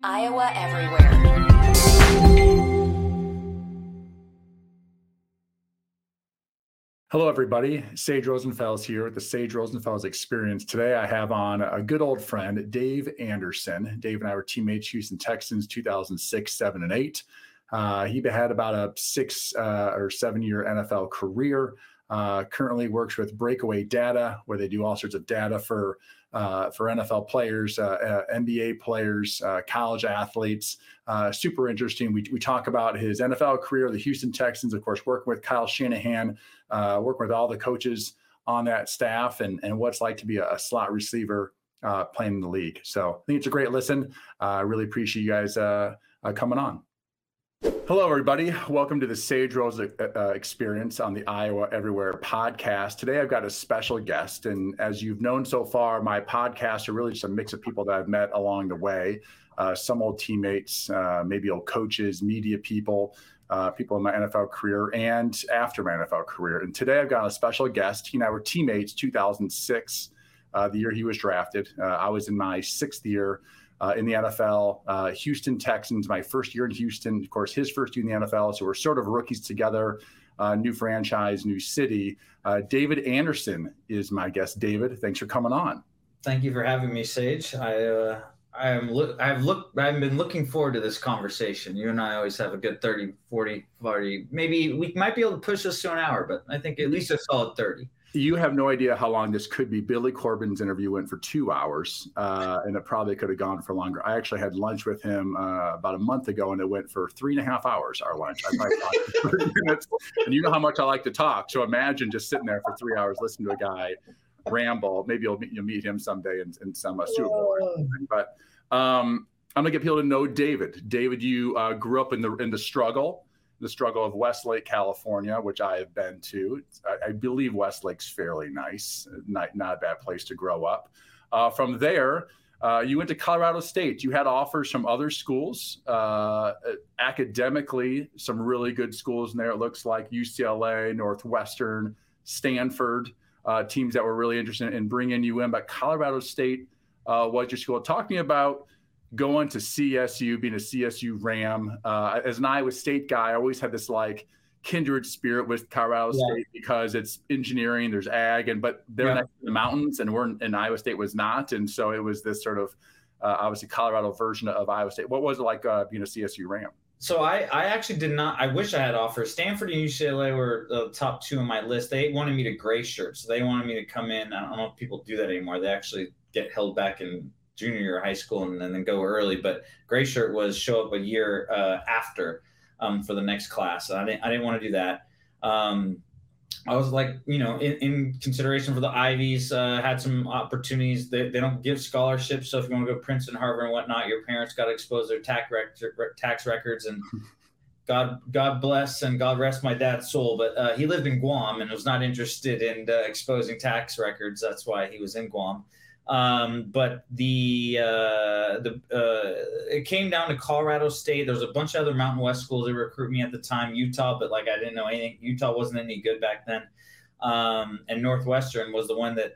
Iowa Everywhere. Hello, everybody. Sage Rosenfels here with the Sage Rosenfels Experience. Today, I have on a good old friend, Dave Anderson. Dave and I were teammates, Houston Texans, 2006, 7, and 8. Uh, he had about a six uh, or seven year NFL career. Uh, currently works with Breakaway Data, where they do all sorts of data for uh, for NFL players, uh, uh NBA players, uh, college athletes. Uh, super interesting. We, we talk about his NFL career, the Houston Texans, of course, working with Kyle Shanahan, working with all the coaches on that staff, and, and what it's like to be a, a slot receiver playing in the league. So I think it's a great listen. I really appreciate you guys coming on. Hello, everybody. Welcome to the Sage Rose uh, uh, experience on the Iowa Everywhere podcast. Today, I've got a special guest. And as you've known so far, my podcasts are really just a mix of people that I've met along the way uh, some old teammates, uh, maybe old coaches, media people, uh, people in my NFL career, and after my NFL career. And today, I've got a special guest. He and I were teammates 2006, uh, the year he was drafted. I was in my sixth year uh, in the NFL. Uh, Houston Texans, my first year in Houston, of course, his first year in the NFL. So we're sort of rookies together, uh, new franchise, new city. Uh, David Anderson is my guest. David, thanks for coming on. Thank you for having me, Sage. I uh, I am look I've looked I've been looking forward to this conversation. You and I always have a good 30, 40, 40. Maybe we might be able to push this to an hour, but I think at least a solid 30 you have no idea how long this could be. Billy Corbin's interview went for two hours, uh, and it probably could have gone for longer. I actually had lunch with him uh, about a month ago, and it went for three and a half hours. Our lunch, I might talk for minutes, and you know how much I like to talk. So imagine just sitting there for three hours listening to a guy ramble. Maybe you'll meet, you'll meet him someday in, in some uh, Super Bowl. But um, I'm gonna get people to know David. David, you uh, grew up in the in the struggle the struggle of Westlake, California, which I have been to. I, I believe Westlake's fairly nice, not, not a bad place to grow up. Uh, from there, uh, you went to Colorado State. You had offers from other schools. Uh, academically, some really good schools in there. It looks like UCLA, Northwestern, Stanford, uh, teams that were really interested in bringing you in. But Colorado State uh, was your school. Talk to me about going to CSU, being a CSU Ram. Uh, as an Iowa State guy, I always had this like kindred spirit with Colorado yeah. State because it's engineering, there's ag, and but they're yeah. next to the mountains, and we're in Iowa State was not, and so it was this sort of uh, obviously Colorado version of Iowa State. What was it like uh, being a CSU Ram? So I, I actually did not. I wish I had offers. Stanford and UCLA were the top two on my list. They wanted me to gray shirt, so they wanted me to come in. I don't know if people do that anymore. They actually get held back in junior year of high school and, and then go early. But gray shirt was show up a year uh, after um, for the next class. I didn't I didn't want to do that. Um, I was like, you know, in, in consideration for the Ivies, uh, had some opportunities. They, they don't give scholarships, so if you want to go Princeton, Harvard, and whatnot, your parents got to expose their tax rec- tax records. And God, God bless and God rest my dad's soul, but uh, he lived in Guam and was not interested in uh, exposing tax records. That's why he was in Guam. Um, but the uh, the uh, it came down to Colorado State. There was a bunch of other Mountain West schools that recruit me at the time. Utah, but like I didn't know anything. Utah wasn't any good back then. Um, and Northwestern was the one that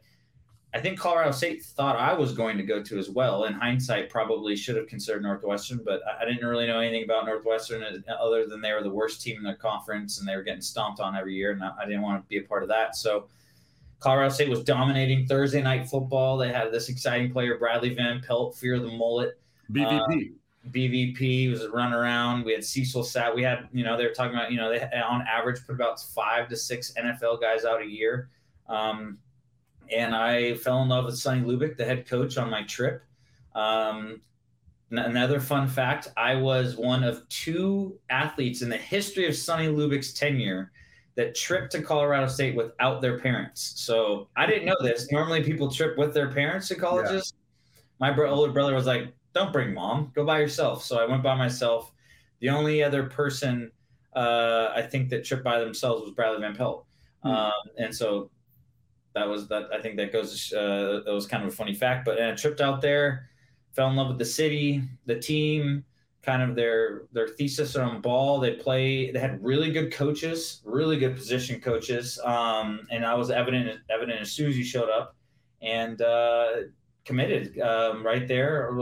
I think Colorado State thought I was going to go to as well. In hindsight, probably should have considered Northwestern, but I didn't really know anything about Northwestern other than they were the worst team in the conference and they were getting stomped on every year, and I didn't want to be a part of that. So Colorado State was dominating Thursday night football. They had this exciting player, Bradley Van Pelt, Fear the Mullet. BVP. Uh, BVP was a run around. We had Cecil Sapp. We had, you know, they were talking about, you know, they on average put about five to six NFL guys out a year. Um, and I fell in love with Sonny Lubick, the head coach, on my trip. Um, another fun fact I was one of two athletes in the history of Sonny Lubick's tenure that trip to Colorado State without their parents. So I didn't know this. Normally, people trip with their parents to colleges. Yeah. My bro- older brother was like, "Don't bring mom. Go by yourself." So I went by myself. The only other person uh, I think that tripped by themselves was Bradley Van Pelt, mm-hmm. um, and so that was that. I think that goes. Uh, that was kind of a funny fact. But I tripped out there, fell in love with the city, the team kind of their their thesis on ball. They play. They had really good coaches, really good position coaches, um, and I was evident evident as soon as you showed up. And uh, committed um, right there,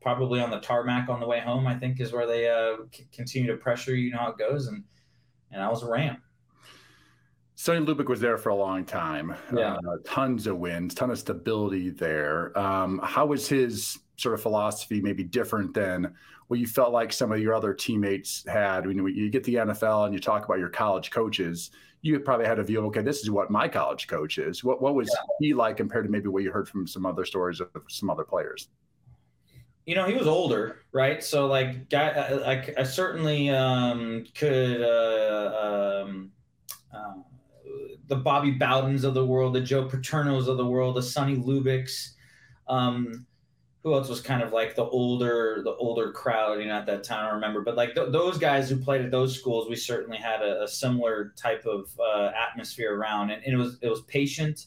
probably on the tarmac on the way home. I think is where they uh, c- continue to pressure. You know how it goes, and and I was a Ram. Sonny Lubick was there for a long time. Yeah, uh, tons of wins, ton of stability there. Um, how was his sort of philosophy maybe different than what you felt like some of your other teammates had? When you get the NFL and you talk about your college coaches, you probably had a view of okay, this is what my college coach is. What what was yeah. he like compared to maybe what you heard from some other stories of some other players? You know, he was older, right? So like, guy, like I certainly um, could. Uh, um, uh, the Bobby Bowdens of the world, the Joe Paternos of the world, the Sonny Lubicks. Um, who else was kind of like the older the older crowd you know at that time i remember but like th- those guys who played at those schools we certainly had a, a similar type of uh, atmosphere around and, and, it was it was patient.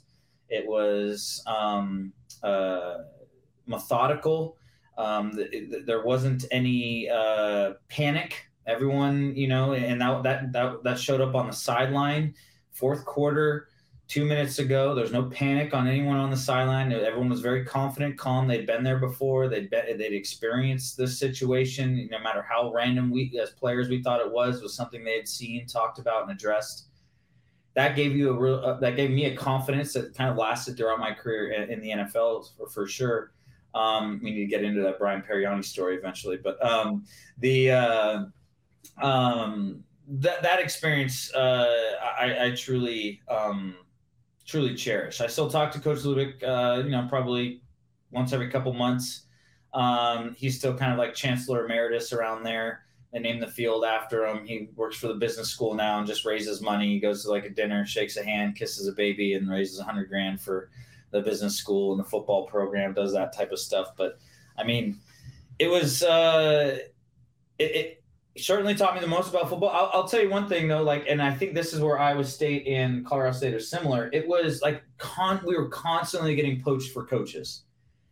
It was um, uh, methodical. Um, th- th- there wasn't any uh, panic. Everyone you know and that, that that that showed up on the sideline fourth quarter two minutes ago. There's no panic on anyone on the sideline. Everyone was very confident, calm. They'd been there before. They'd be, they'd experienced this situation. No matter how random we as players we thought it was, was something they had seen, talked about, and addressed. That gave you a real. Uh, that gave me a confidence that kind of lasted throughout my career in, in the NFL for, for sure. Um, we need to get into that Brian Pariani story eventually, but um, the uh, um, that that experience, uh, I, I truly um, truly cherish. I still talk to Coach Lubick, uh, you know, probably once every couple months. Um, he's still kind of like Chancellor Emeritus around there. They named the field after him. He works for the business school now and just raises money. He goes to like a dinner, shakes a hand, kisses a baby, and raises a hundred grand for the business school and the football program. Does that type of stuff. But I mean, it was uh, it, it certainly taught me the most about football. I'll, I'll, tell you one thing though, like, and I think this is where Iowa State and Colorado State are similar. It was like con- we were constantly getting poached for coaches.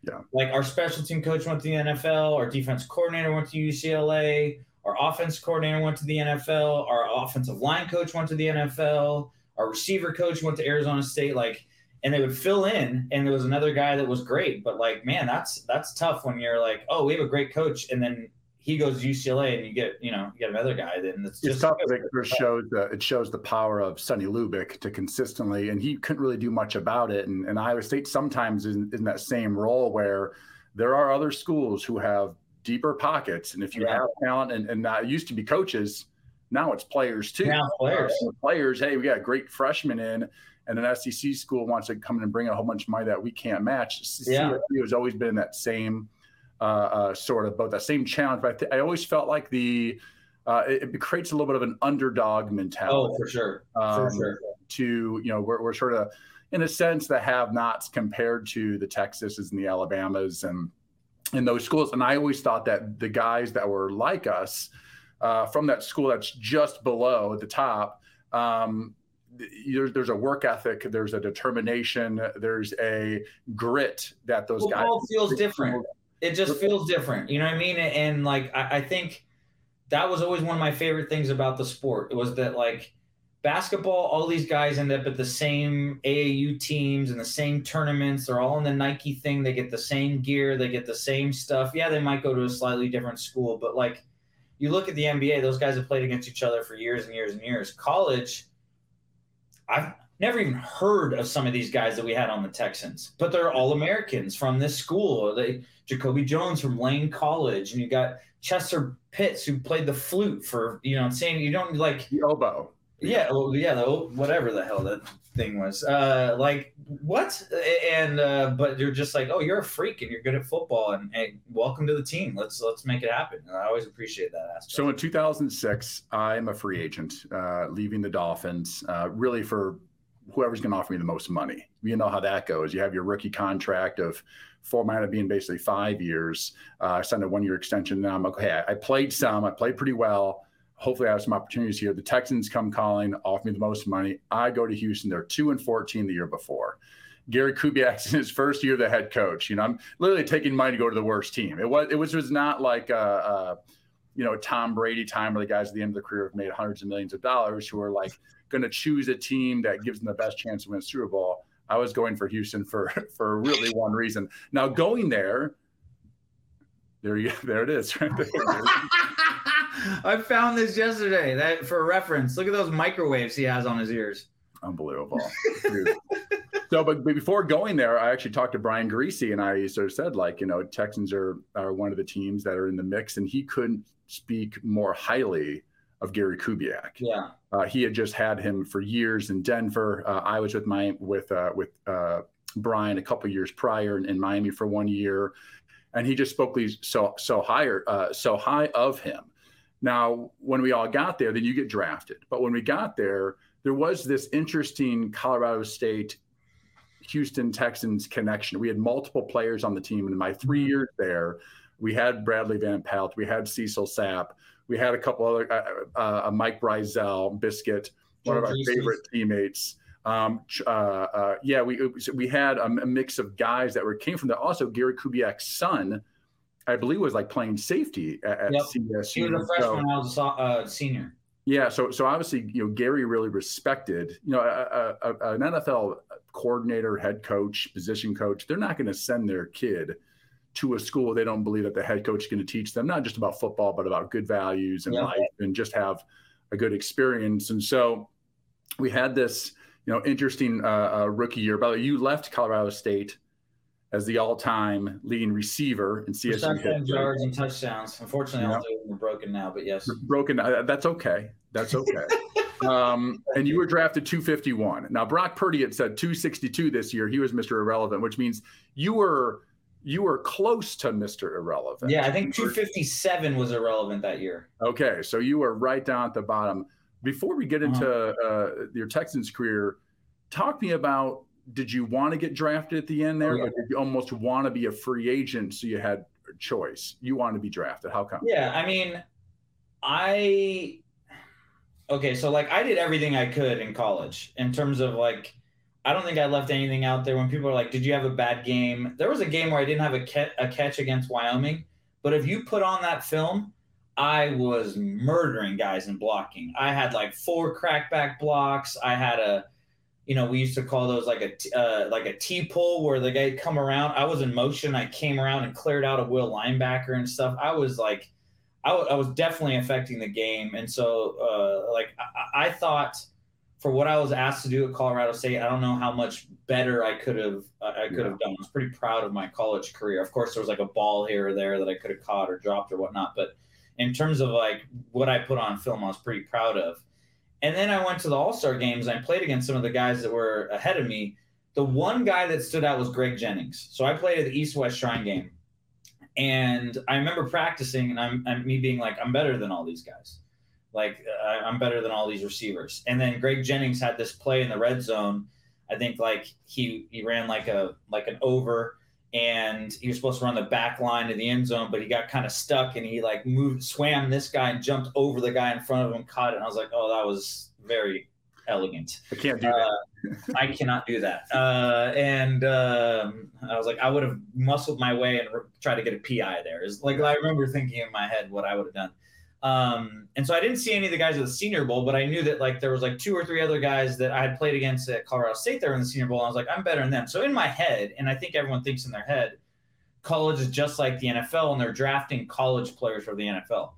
Yeah. Like our special team coach went to the NFL, our defense coordinator went to UCLA, our offense coordinator went to the NFL, our offensive line coach went to the NFL, our receiver coach went to Arizona State. Like, and they would fill in, and there was another guy that was great. But like, man, that's that's tough when you're like, oh, we have a great coach, and then he goes to UCLA and you get you know you get another guy then it's just tough it shows the, it shows the power of Sonny Lubick to consistently and he couldn't really do much about it and, and Iowa State sometimes is in, in that same role where there are other schools who have deeper pockets and if you yeah. have talent and, and it used to be coaches now it's players too now players uh, players hey we got great freshmen in and an SEC school wants to come in and bring a whole bunch of money that we can't match. Yeah. CSU has always been that same sort of both that same challenge. But I, th- I always felt like the uh, it, it, creates a little bit of an underdog mentality. Oh, for sure, um, for sure. To you know, we're, we're sort of in a sense the have-nots compared to the Texases and the Alabamas and in those schools. And I always thought that the guys that were like us uh, from that school that's just below at the top. Um, there's, there's a work ethic, there's a determination, there's a grit that those guys. All feels different it just feels different. You know what I mean? And like I, I think that was always one of my favorite things about the sport. It was that like basketball, all these guys end up at the same AAU teams and the same tournaments. They're all in the Nike thing. They get the same gear. They get the same stuff. Yeah, they might go to a slightly different school, but like you look at the NBA, those guys have played against each other for years and years and years. College, I've never even heard of some of these guys that we had on the Texans, but they're all Americans from this school. They Jacoby Jones from Lane College, and you got Chester Pitts who played the flute for you know saying you don't like the oboe. Yeah, well, yeah, the, whatever the hell that thing was. Uh, like what? And uh, but you're just like, oh, you're a freak and you're good at football, and hey, welcome to the team. Let's let's make it happen. And I always appreciate that aspect. So in 2006, I'm a free agent, uh, leaving the Dolphins, uh, really for whoever's going to offer me the most money. You know how that goes. You have your rookie contract of format of being basically five years. Uh, I signed a one year extension. Now I'm like, okay, I, played some, I played pretty well. Hopefully, I have some opportunities here. The Texans come calling, offer me the most money. I go to Houston. They're two and 14 the year before. Gary Kubiak's in his first year the head coach. You know, I'm literally taking money to go to the worst team. It was it was, was not like a, a you know Tom Brady time where the guys at the end of the career have made hundreds of millions of dollars who are like going to choose a team that gives them the best chance to win a Super Bowl. I was going for Houston for for really one reason. Now going there, there you there it is. Right there. I found this yesterday. That for reference. Look at those microwaves he has on his ears. Unbelievable. so, but, but before going there, I actually talked to Brian Griese and I sort of said, like, you know, Texans are are one of the teams that are in the mix, and he couldn't speak more highly of Gary Kubiak. Yeah, uh, he had just had him for years in Denver. Uh, I was with my with uh, with uh, Brian a couple years prior in, in, Miami for one year, and he just spoke these so so higher uh, so high of him. Now, when we all got there, then you get drafted. But when we got there, there was this interesting Colorado State Houston Texans connection. We had multiple players on the team. And in my three mm-hmm. years there, we had Bradley Van Pelt, we had Cecil Sapp, we had a couple other, uh, uh, Mike Brisiel, Biscuit, one of our favorite teammates. Um, uh, uh, yeah, we we had a, a, mix of guys that were came from there. Also, Gary Kubiak's son, I believe, was like playing safety at, at yep. CSU. He was a freshman. So, I was a uh, senior. Yeah, so so obviously, you know, Gary really respected, you know, a, a, an NFL coordinator, head coach, position coach. They're not going to send their kid to a school they don't believe that the head coach is going to teach them not just about football, but about good values and yeah. life, and just have a good experience. And so we had this, you know, interesting uh, uh, rookie year. By the way, you left Colorado State as the all-time leading receiver in CSU. Reception yards and touchdowns. Unfortunately, all of them are broken now, but yes, broken. Uh, that's okay. That's okay. um, and you were drafted 251. Now Brock Purdy had said 262 this year. He was Mr. Irrelevant, which means you were you were close to Mr. Irrelevant. Yeah, I think 257 was irrelevant that year. Okay, so you were right down at the bottom. Before we get into uh-huh. uh, your Texans career, talk me about did you want to get drafted at the end there, oh, yeah. or did you almost want to be a free agent so you had a choice? You want to be drafted. How come? Yeah, I mean, I okay, so like I did everything I could in college in terms of like I don't think I left anything out there when people are like, "Did you have a bad game?" There was a game where I didn't have a, catch, a catch against Wyoming, but if you put on that film, I was murdering guys in blocking. I had like four crackback blocks. I had a you know, we used to call those like a uh, like a T pull where the guy come around. I was in motion. I came around and cleared out a will linebacker and stuff. I was like, I, w- I was definitely affecting the game. And so, uh, like, I-, I thought for what I was asked to do at Colorado State, I don't know how much better I could have uh, I could have done. I was pretty proud of my college career. Of course, there was like a ball here or there that I could have caught or dropped or whatnot. But in terms of like what I put on film, I was pretty proud of. And then I went to the All Star games and I played against some of the guys that were ahead of me. The one guy that stood out was Greg Jennings. So I played at the East West Shrine game. And I remember practicing and I'm, I'm me being like, I'm better than all these guys. Like, I'm better than all these receivers. And then Greg Jennings had this play in the red zone. I think like he he ran like a like an over and he was supposed to run the back line to the end zone, but he got kind of stuck and he like moved, swam this guy and jumped over the guy in front of him, caught it. And I was like, oh, that was very elegant. I can't do that. uh, I cannot do that. Uh, and um, I was like, I would have muscled my way and re- tried to get a PI there. Is like I remember thinking in my head what I would have done. Um, and so I didn't see any of the guys at the Senior Bowl, but I knew that like there was like two or three other guys that I had played against at Colorado State there in the Senior Bowl. And I was like, I'm better than them. So in my head, and I think everyone thinks in their head, college is just like the NFL, and they're drafting college players for the NFL.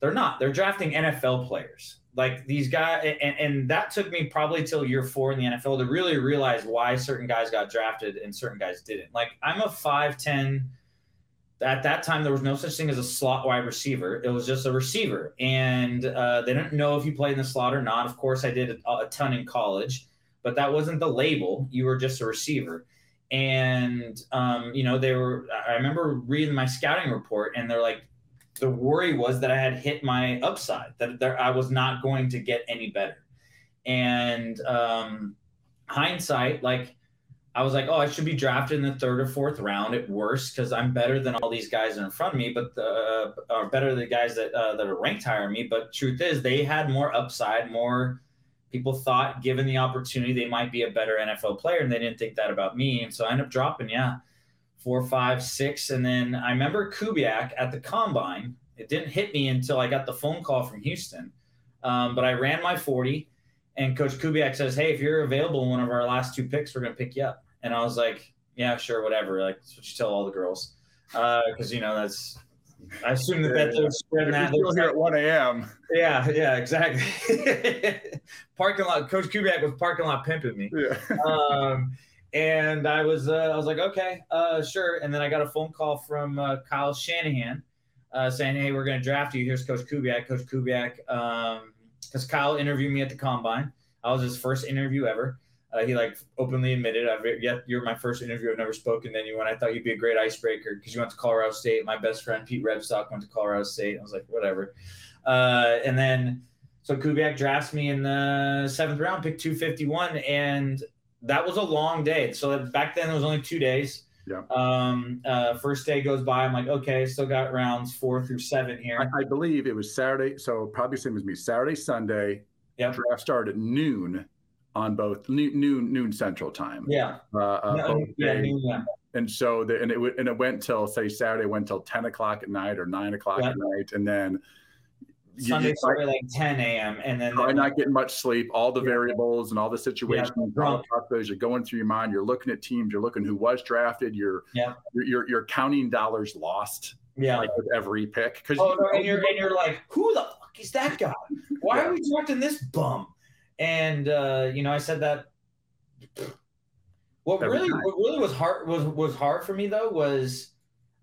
They're not. They're drafting NFL players. Like these guys, and, and that took me probably till year four in the NFL to really realize why certain guys got drafted and certain guys didn't. Like I'm a 5'10 at that time there was no such thing as a slot wide receiver. It was just a receiver. And uh, they didn't know if you played in the slot or not. Of course i did a, a, ton in college but that wasn't the label. You were just a receiver. And um, you know they were i remember reading my scouting report and they're like the worry was that i had hit my upside that there, i was not going to get any better. And um, hindsight like I was like, oh, I should be drafted in the third or fourth round at worst because I'm better than all these guys in front of me, but the, uh, are better than the guys that uh, that are ranked higher than me. But truth is, they had more upside. More people thought, given the opportunity, they might be a better NFL player, and they didn't think that about me. And so I ended up dropping, yeah, four, five, six, and then I remember Kubiak at the combine. It didn't hit me until I got the phone call from Houston, um, but I ran my forty And Coach Kubiak says, "Hey, if you're available in one of our last two picks, we're gonna pick you up." And I was like, "Yeah, sure, whatever." Like that's what you tell all the girls, because uh, you know that's. I assume that, that they're spreading that. Still here at 1 a.m. Yeah, yeah, exactly. parking lot. Coach Kubiak was parking lot pimping me. Yeah. um, and I was, uh, I was like, okay, uh, sure. And then I got a phone call from uh, Kyle Shanahan uh, saying, "Hey, we're going to draft you. Here's Coach Kubiak. Coach Kubiak, because Kyle interviewed me at the combine. I was his first interview ever. Uh, he like openly admitted, "I've yet you're my first interview. I've never spoken to anyone. I thought you'd be a great icebreaker because you went to Colorado State. My best friend Pete Rebstock went to Colorado State. I was like, whatever. Uh, and then so Kubiak drafts me in the seventh round, pick 251, and that was a long day. So back then it was only two days. Yeah. Um, uh, first day goes by. I'm like, okay, still got rounds four through seven here. I, I believe it was Saturday. So probably same as me. Saturday, Sunday. Yeah. Draft started at noon on both noon noon, noon central time. Yeah. Uh, uh, no, yeah, noon, yeah. And so the, and it and it went till say Saturday went till ten o'clock at night or nine o'clock at night, and then Sunday started like 10 a.m. and then probably not getting much sleep. All the yeah. variables and all the situations, yeah. all the you're going through your mind. You're looking at teams. You're looking who was drafted. You're yeah. You're you're, you're counting dollars lost. Yeah, like with every pick. Because oh, you no, and you're and you're like, who the fuck is that guy? Why yeah. are we drafting this bum? And uh, you know, I said that. What every really, time. what really was hard was was hard for me though was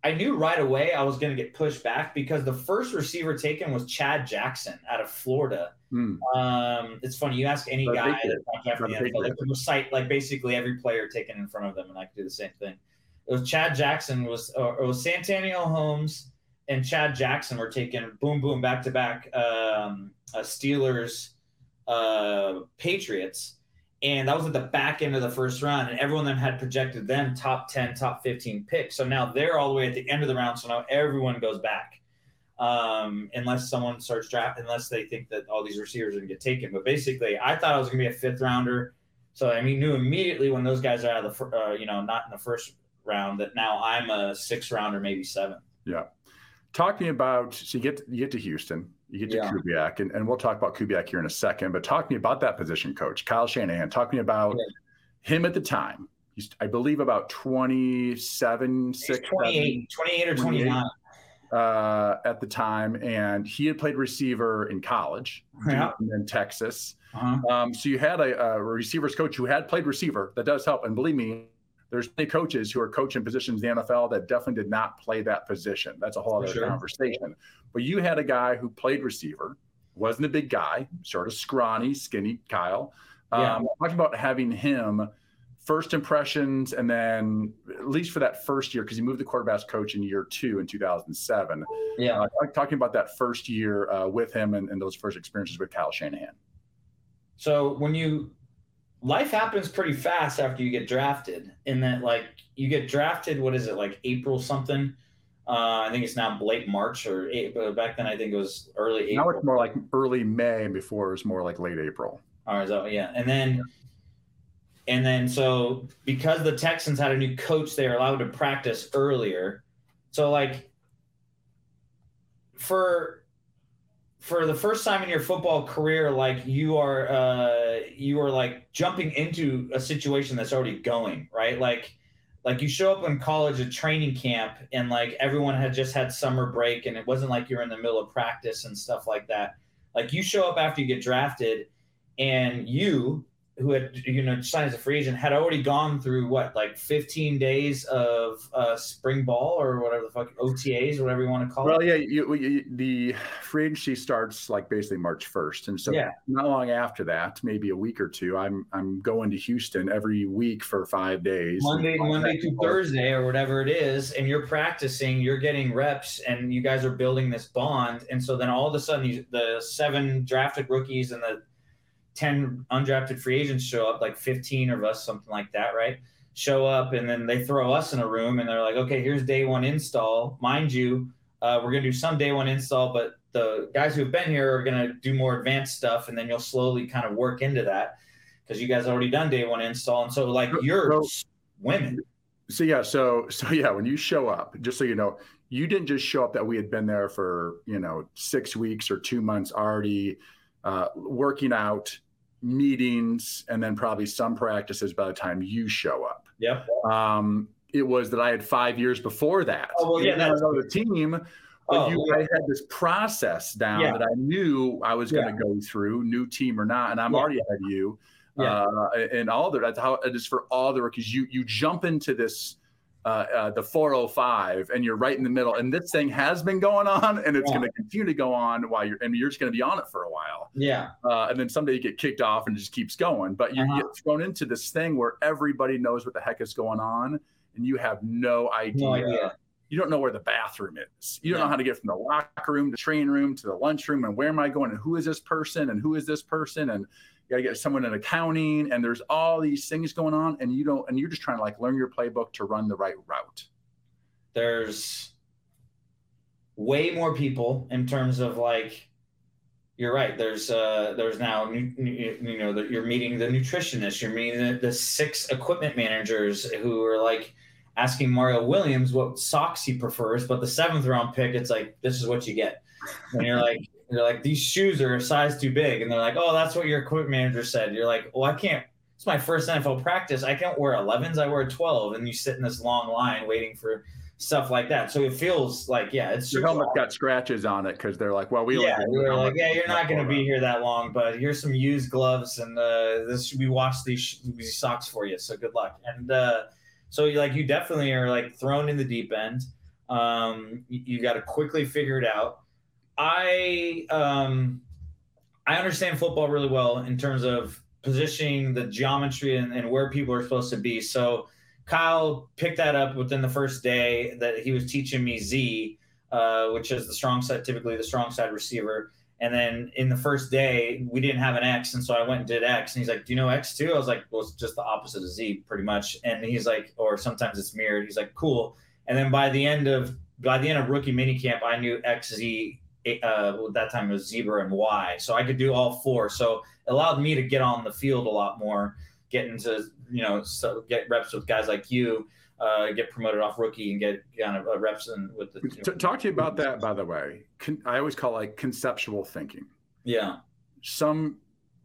I knew right away I was going to get pushed back because the first receiver taken was Chad Jackson out of Florida. Mm. Um, it's funny you ask any guy that's not the NFL, like recite like basically every player taken in front of them, and I could do the same thing. It was Chad Jackson was or it was Santonio Holmes and Chad Jackson were taken boom boom back to back um, uh, Steelers uh, Patriots and that was at the back end of the first round, and everyone then had projected them top 10, top 15 picks. So now they're all the way at the end of the round. So now everyone goes back. Um, unless someone starts draft, unless they think that all these receivers are going to get taken. But basically, I thought I was going to be a fifth rounder. So I mean, knew immediately when those guys are out of the, uh, you know, not in the first round, that now I'm a sixth rounder, maybe seven. Yeah. Talking about, so you get you get to Houston, you get to yeah. Kubiak, and, and we'll talk about Kubiak here in a second. But talk to me about that position coach, Kyle Shanahan. Talk to me about yeah. him at the time. He's, I believe, about 27, 6, 28, 28 or 29. Uh, at the time, and he had played receiver in college yeah. in Texas. Uh-huh. Um, so you had a, a receivers coach who had played receiver. That does help, and believe me, there's many coaches who are coaching positions in the NFL that definitely did not play that position. That's a whole other sure. conversation. But you had a guy who played receiver, wasn't a big guy, sort of scrawny, skinny Kyle. Yeah. Um, talking about having him first impressions and then at least for that first year because he moved the quarterbacks coach in year two in 2007 yeah uh, talking about that first year uh, with him and, and, those first experiences with kyle shanahan so when you life happens pretty fast after you get drafted in that like you get drafted what is it like april something? Uh, i think it's now late march or april, back then i think it was early april. now it's more like early may before it was more like late april. All right so yeah and then and then so because the texans had a new coach they were allowed to practice earlier. So like for for the first time in your football career, like you are, uh, you are like jumping into a situation that's already going right. Like, like you show up in college at training camp, and like everyone had just had summer break, and it wasn't like you're in the middle of practice and stuff like that. Like you show up after you get drafted, and you who had you know signed as a free agent had already gone through what like 15 days of uh, spring ball or whatever the fuck OTAs whatever you want to call well, it. Well, yeah, you, you, the free agency starts like basically March 1st, and so yeah. not long after that, maybe a week or two, I'm I'm going to Houston every week for five days. Monday, Monday to Thursday or whatever it is, and you're practicing, you're getting reps, and you guys are building this bond, and so then all of a sudden, you, the seven drafted rookies and the 10 undrafted free agents show up, like 15 of us, something like that, right? Show up and then they throw us in a room and they're like, okay, here's day one install. Mind you, uh, we're going to do some day one install, but the guys who have been here are going to do more advanced stuff and then you'll slowly kind of work into that because you guys already done day one install. And so, like, you're women. So, yeah. So, so yeah, when you show up, just so you know, you didn't just show up that we had been there for, you know, six weeks or two months already uh, working out meetings, and then probably some practices by the time you show up. Yeah. Um, it was that I had five years before that. Oh, well, yeah, that's the team. But Oh, you, yeah. I had this process down Yeah. that I knew I was going to go through, new team or not, and I'm Yeah. already ahead of you. Yeah. Uh, and all the that's how it is for all the rookies. You you jump into this uh, uh, the 405 and you're right in the middle, and this thing has been going on, and it's Yeah. going to continue to go on while you're and you're just going to be on it for a while. Yeah. Uh, and then someday you get kicked off and it just keeps going. But you Uh-huh. get thrown into this thing where everybody knows what the heck is going on, and you have no idea. No idea. You don't know where the bathroom is. You don't No. know how to get from the locker room to the training room to the lunchroom, and where am I going, and who is this person, and who is this person, and you got to get someone in accounting, and there's all these things going on, and you don't, and you're just trying to like learn your playbook to run the right route. there's way more people in terms of like you're right there's uh there's now you know that you're meeting the nutritionist you're meeting the, the six equipment managers who are like asking mario williams what socks he prefers but the seventh round pick it's like this is what you get and you're like you're like these shoes are a size too big and they're like oh that's what your equipment manager said you're like well i can't it's my first nfl practice i can't wear 11s i wear 12 and you sit in this long line waiting for stuff like that. So it feels like, yeah, it's Your helmet's got scratches on it because they're like, well, we yeah, we were like, yeah, you're not going to be here that long, but here's some used gloves and uh, this we washed these, these socks for you. So good luck. And uh, so like you definitely are like thrown in the deep end. Um, you, you got to quickly figure it out. I um, I understand football really well in terms of positioning the geometry and, and where people are supposed to be. So Kyle picked that up within the first day that he was teaching me Z, uh, which is the strong side, typically the strong side receiver. And then in the first day, we didn't have an X, and so I went and did X. And he's like, "Do you know X too?" I was like, "Well, it's just the opposite of Z, pretty much." And he's like, or sometimes it's mirrored. He's like, "Cool." And then by the end of by the end of rookie minicamp, I knew X, Z. Uh, well, that time it was zebra and Y, so I could do all four. So it allowed me to get on the field a lot more, get into you know so get reps with guys like you, uh, get promoted off rookie and get kind of uh, reps in with the T- talk to you about that, by the way. Con- I always call it like conceptual thinking. yeah Some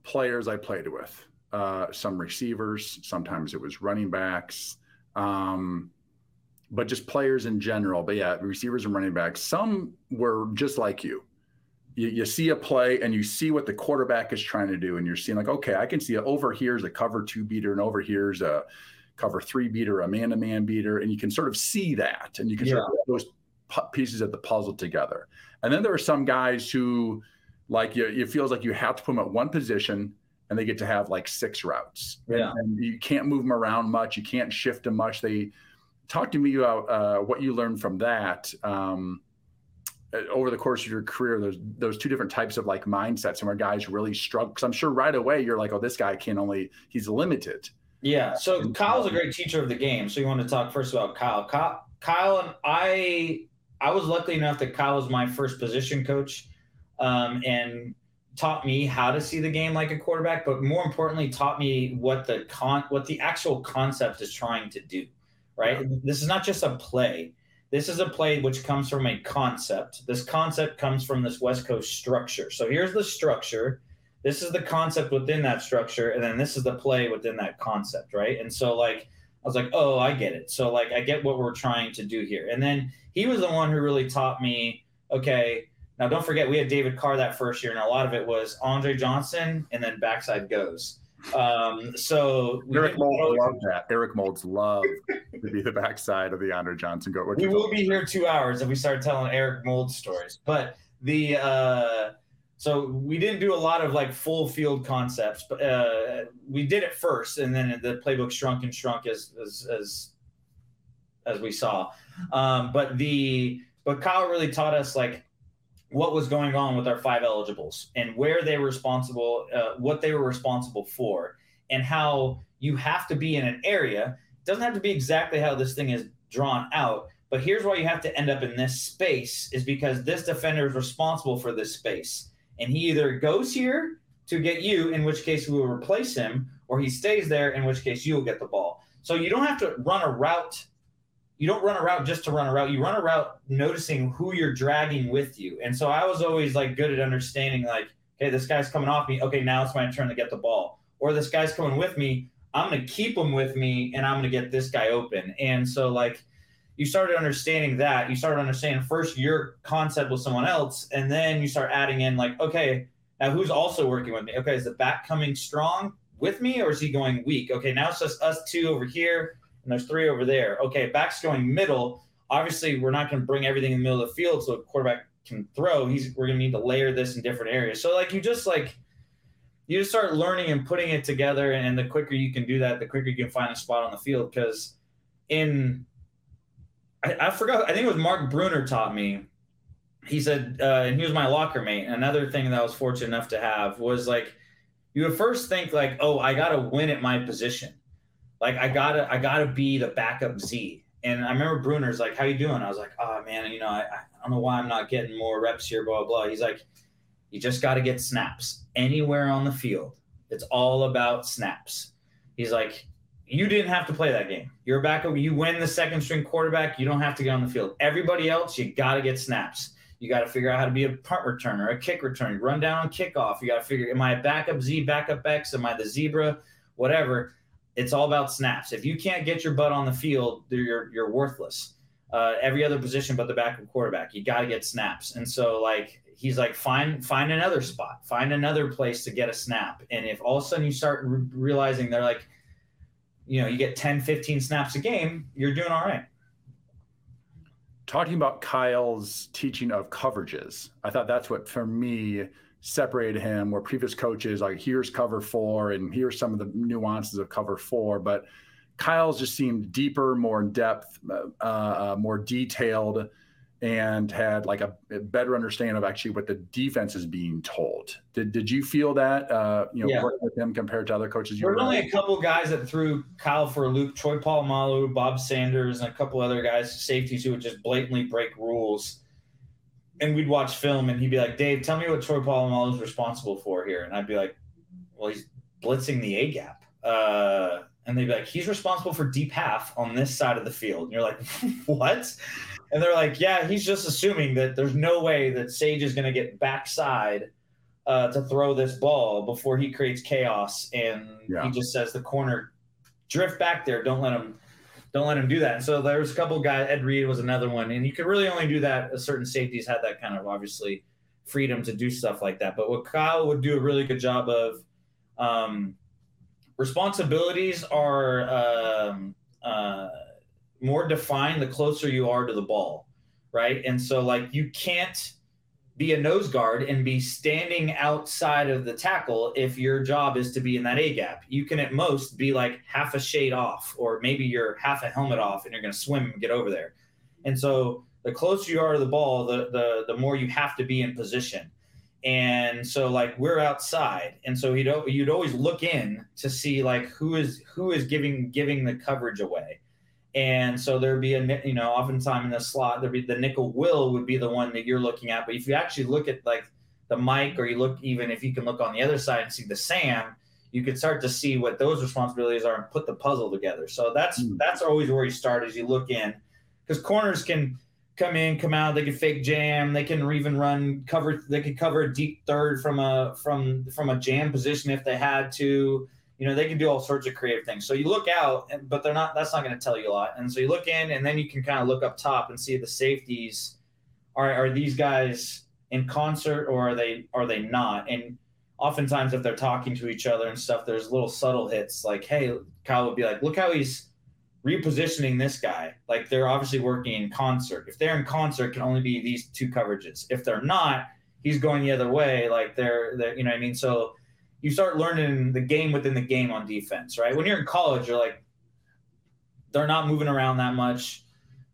players I played with, uh, some receivers, sometimes it was running backs, um, but just players in general. But yeah, receivers and running backs. Some were just like you. You, you see a play and you see what the quarterback is trying to do, and you're seeing like, okay, I can see over here's a cover two beater, and over here's a cover three beater, a man to man beater, and you can sort of see that, and you can sort of put those pu- pieces of the puzzle together. And then there are some guys who, like, you, it feels like you have to put them at one position, and they get to have like six routes. And- Yeah. and, you can't move them around much. You can't shift them much. They talk to me about uh, what you learned from that. Um, uh, over the course of your career, those those two different types of like mindsets, and where guys really struggle. Because I'm sure right away you're like, oh, this guy can only he's limited. Yeah. So Kyle's a great teacher of the game. So you want to talk first about Kyle. Kyle, Kyle and I, I was lucky enough that Kyle was my first position coach, um, and taught me how to see the game like a quarterback. But more importantly, taught me what the con, what the actual concept is trying to do. Right. This is not just a play. This is a play which comes from a concept. This concept comes from this West Coast structure. So here's the structure this is the concept within that structure and then this is the play within that concept right and so like i was like oh i get it so like i get what we're trying to do here and then he was the one who really taught me okay now don't forget we had david carr that first year and a lot of it was andre johnson and then backside goes um, so Eric did- Moulds loved that. Eric Moulds loved to be the backside of the Andre Johnson goat. We will be here two hours if we start telling Eric Moulds stories. But the uh, so we didn't do a lot of like full field concepts, but uh, we did it first, and then the playbook shrunk and shrunk as as as, as we saw. Um, but the but Kyle really taught us like what was going on with our five eligibles and where they were responsible, uh, what they were responsible for, and how you have to be in an area. It doesn't have to be exactly how this thing is drawn out, but here's why you have to end up in this space is because this defender is responsible for this space. And he either goes here to get you, in which case we will replace him, or he stays there, in which case you will get the ball. So you don't have to run a route. You don't run a route just to run a route. You run a route noticing who you're dragging with you. And so I was always like good at understanding like, Okay, this guy's coming off me. Okay, now it's my turn to get the ball. Or this guy's coming with me. I'm going to keep him with me and I'm going to get this guy open. And so, like, you started understanding that. You started understanding first your concept with someone else, and then you start adding in, like, okay, now who's also working with me? Okay, is the back coming strong with me or is he going weak? Okay, now it's just us two over here and there's three over there. Okay, back's going middle. Obviously, we're not going to bring everything in the middle of the field so a quarterback can throw. He's we're going to need to layer this in different areas. So like you just like you just start learning and putting it together, and the quicker you can do that, the quicker you can find a spot on the field. Because in I, I, forgot, I think it was Mark Bruener taught me. He said, uh, and he was my locker mate. Another thing that I was fortunate enough to have was like you would first think like, oh, I gotta win at my position. Like I gotta I gotta be the backup Z. And I remember Bruener's like, "How you doing?" I was like, "Oh man, you know, I, I don't know why I'm not getting more reps here." Blah blah. He's like, "You just got to get snaps anywhere on the field. It's all about snaps." He's like, "You didn't have to play that game. You're a backup. You win the second string quarterback. You don't have to get on the field. Everybody else, you got to get snaps." You got to figure out how to be a punt returner, a kick return, run down kickoff. You got to figure, am I a backup Z, backup X? Am I the zebra? Whatever. It's all about snaps. If you can't get your butt on the field, you're you're worthless. Uh, every other position but the backup quarterback, you got to get snaps. And so like he's like, find find another spot, find another place to get a snap. And if all of a sudden you start re- realizing they're like, you know, you get 10, 15 snaps a game, you're doing all right talking about Kyle's teaching of coverages, I thought that's what for me separated him where previous coaches like here's cover four and here's some of the nuances of cover four but kyle's just seemed deeper more in depth uh, uh, more detailed and had like a, a, better understanding of actually what the defense is being told. Did did you feel that uh, you know yeah. working with him compared to other coaches? There were only a couple guys that threw Kyle for a loop: Troy Polamalu, Bob Sanders, and a couple other guys, safeties who would just blatantly break rules. And we'd watch film, and he'd be like, "Dave, tell me what Troy Polamalu is responsible for here," and I'd be like, "Well, he's blitzing the A gap." Uh, and they'd be like, "He's responsible for deep half on this side of the field." And you're like, "What?" And they're like, yeah, he's just assuming that there's no way that Sage is going to get backside uh, to throw this ball before he creates chaos. And yeah. he just says the corner drift back there. Don't let him. Don't let him do that. And so there's a couple guys. Ed Reed was another one, and you could really only do that. A certain safeties had that kind of obviously freedom to do stuff like that. But what Kyle would do a really good job of, um, responsibilities are um, uh, more defined the closer you are to the ball, right? And so like you can't be a nose guard and be standing outside of the tackle if your job is to be in that A gap. You can at most be like half a shade off, or maybe you're half a helmet off and you're going to swim and get over there. And so the closer you are to the ball, the, the, the more you have to be in position. And so like we're outside. And so you'd, you'd always look in to see like who is, who is giving, giving the coverage away. And so there'd be a, you know, oftentimes in the slot, there'd be the nickel will would be the one that you're looking at. But if you actually look at like the Mike, or you look even if you can look on the other side and see the Sam, you could start to see what those responsibilities are and put the puzzle together. So that's mm. that's always where you start as you look in, because corners can come in, come out, they can fake jam, they can even run cover, they could cover a deep third from a from from a jam position if they had to you know they can do all sorts of creative things. So you look out but they're not that's not going to tell you a lot. And so you look in and then you can kind of look up top and see the safeties. Are are these guys in concert or are they are they not? And oftentimes if they're talking to each other and stuff there's little subtle hits like hey kyle would be like look how he's repositioning this guy. Like they're obviously working in concert. If they're in concert can only be these two coverages. If they're not he's going the other way like they're, they're you know what i mean? So you start learning the game within the game on defense, right? When you're in college, you're like, they're not moving around that much.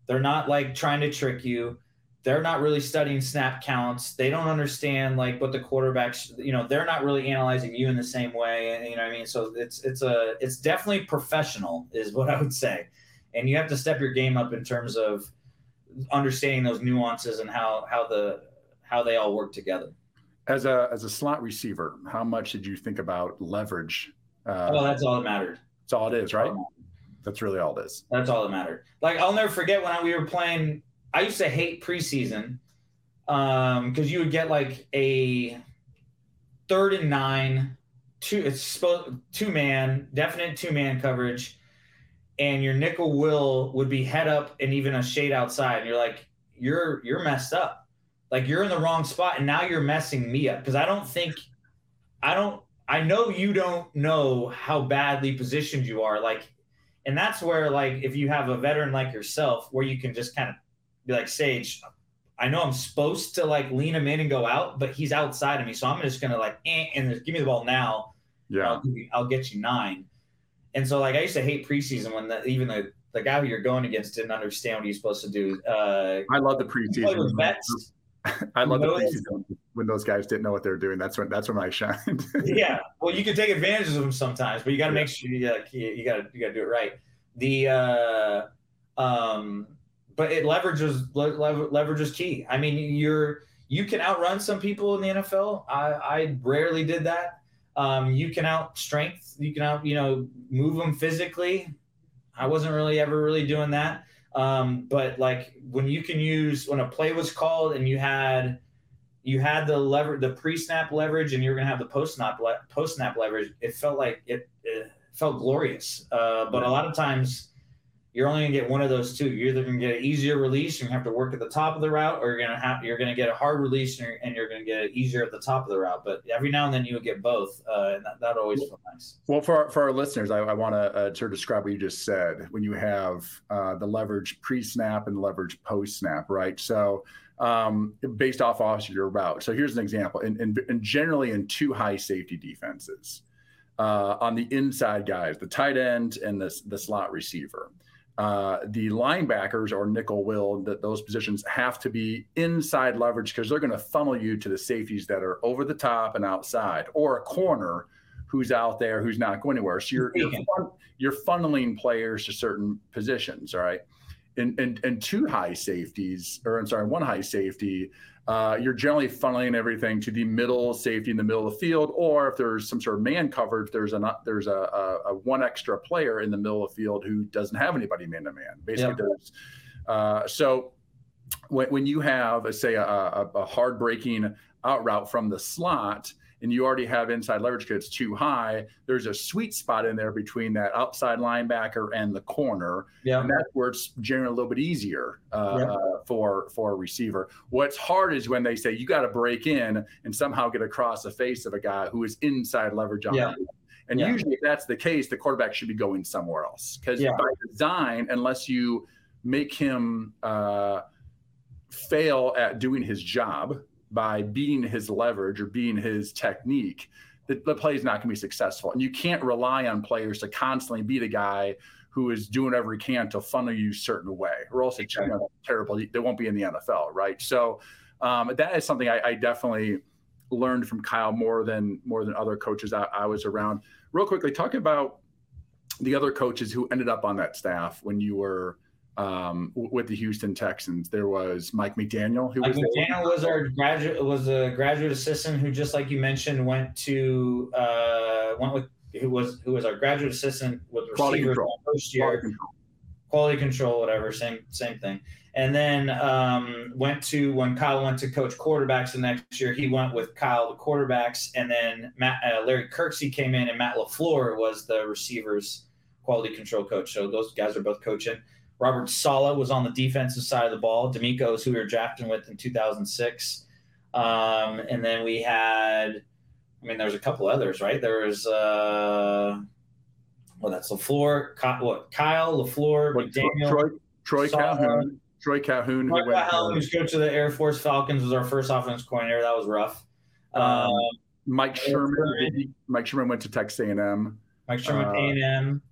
They're not like trying to trick you. They're not really studying snap counts. They don't understand like what the quarterbacks, you know, they're not really analyzing you in the same way. You know what I mean? So it's it's a it's definitely professional, is what I would say. And you have to step your game up in terms of understanding those nuances and how how the how they all work together as a as a slot receiver, how much did you think about leverage? Uh, oh, that's all that mattered. That's all it is, right? That's really all it is. That's all that mattered. Like I'll never forget when I, we were playing. I used to hate preseason because um, you would get like a third and nine, two it's supposed two man, definite two man coverage, and your nickel will would be head up and even a shade outside, and you're like, you're you're messed up, like you're in the wrong spot, and now you're messing me up because I don't think, I don't, I know you don't know how badly positioned you are, like, and that's where like if you have a veteran like yourself, where you can just kind of be like Sage, I know I'm supposed to like lean him in and go out, but he's outside of me. So I'm just gonna like eh, and give me the ball now. Yeah, I'll, you, I'll, get you nine. And so like I used to hate preseason when the, even the the guy who you're going against didn't understand what he's supposed to do. Uh, I love the preseason. I love the preseason when those guys didn't know what they were doing. That's when that's when I shined. yeah, well, you can take advantage of them sometimes, but you got to yeah. make sure you got you got to you got to do it right. The uh, um, but it leverages lever, leverage is key. I mean, you're you can outrun some people in the NFL. I, I rarely did that. Um, you can out strength. You can out you know move them physically. I wasn't really ever really doing that. Um, but like when you can use when a play was called and you had you had the lever the pre-snap leverage and you were gonna have the post-snap le- post-snap leverage. It felt like it, it felt glorious. Uh, but a lot of times you're only gonna get one of those two. You're either gonna get an easier release and you have to work at the top of the route, or you're gonna have you're gonna get a hard release and you're, and you're gonna get it easier at the top of the route. But every now and then you would get both, uh, and that, that always feels nice. Well, for our, for our listeners, I, I want to uh, sort of describe what you just said. When you have uh, the leverage pre-snap and leverage post-snap, right? So um, based off of your route. So here's an example, and, and, and generally in two high safety defenses. Uh, on the inside guys, the tight end and the, the slot receiver uh, the linebackers or nickel will that those positions have to be inside leverage because they're going to funnel you to the safeties that are over the top and outside or a corner who's out there who's not going anywhere. So you're you're, you're funneling players to certain positions all right? And, and and two high safeties or i'm sorry one high safety uh, you're generally funneling everything to the middle safety in the middle of the field, or if there's some sort of man coverage, there's a there's a, a, a one extra player in the middle of the field who doesn't have anybody man to man. Basically, yeah. there's uh, so when, when you have, say, a, a, a hard breaking out route from the slot, and you already have inside leverage because it's too high, there's a sweet spot in there between that outside linebacker and the corner. Yeah. And that's where it's generally a little bit easier uh, yeah. for for a receiver. What's hard is when they say you got to break in and somehow get across the face of a guy who is inside leverage on yeah. And yeah. usually, if that's the case, the quarterback should be going somewhere else because yeah. by design, unless you make him uh, fail at doing his job, by beating his leverage or beating his technique, the, the play is not going to be successful. And you can't rely on players to constantly beat a guy who is doing whatever he can to funnel you certain way, or else it's know, terrible. They won't be in the NFL, right? So um, that is something I, I, definitely learned from Kyle more than more than other coaches I, I was around. Real quickly, talking about the other coaches who ended up on that staff when you were um, with the Houston Texans. There was Mike McDaniel. Who Mike was McDaniel was our graduate was a graduate assistant who, just like you mentioned, went to uh, went with who was who was our graduate assistant with receivers first year. Quality control. Quality control, whatever, same same thing. And then um, went to when Kyle went to coach quarterbacks the next year. He went with Kyle the quarterbacks, and then Matt, uh, Larry Kirksey came in, and Matt LaFleur was the receivers quality control coach. So those guys are both coaching. Robert Saleh was on the defensive side of the ball. DeMeco is who we were drafting with in 2006. Um, and then we had, I mean, there was a couple others, right? There was, uh, well, that's LaFleur, Kyle, what, Kyle, LaFleur, what, McDaniel. Troy, Troy Calhoun. Troy Calhoun. Troy Calhoun, who's coach of the Air Force Falcons, was our first offense coordinator. That was rough. Um, um, Mike Sherman. Mike Sherman went to Texas A&M. Mike Sherman, uh, A&M.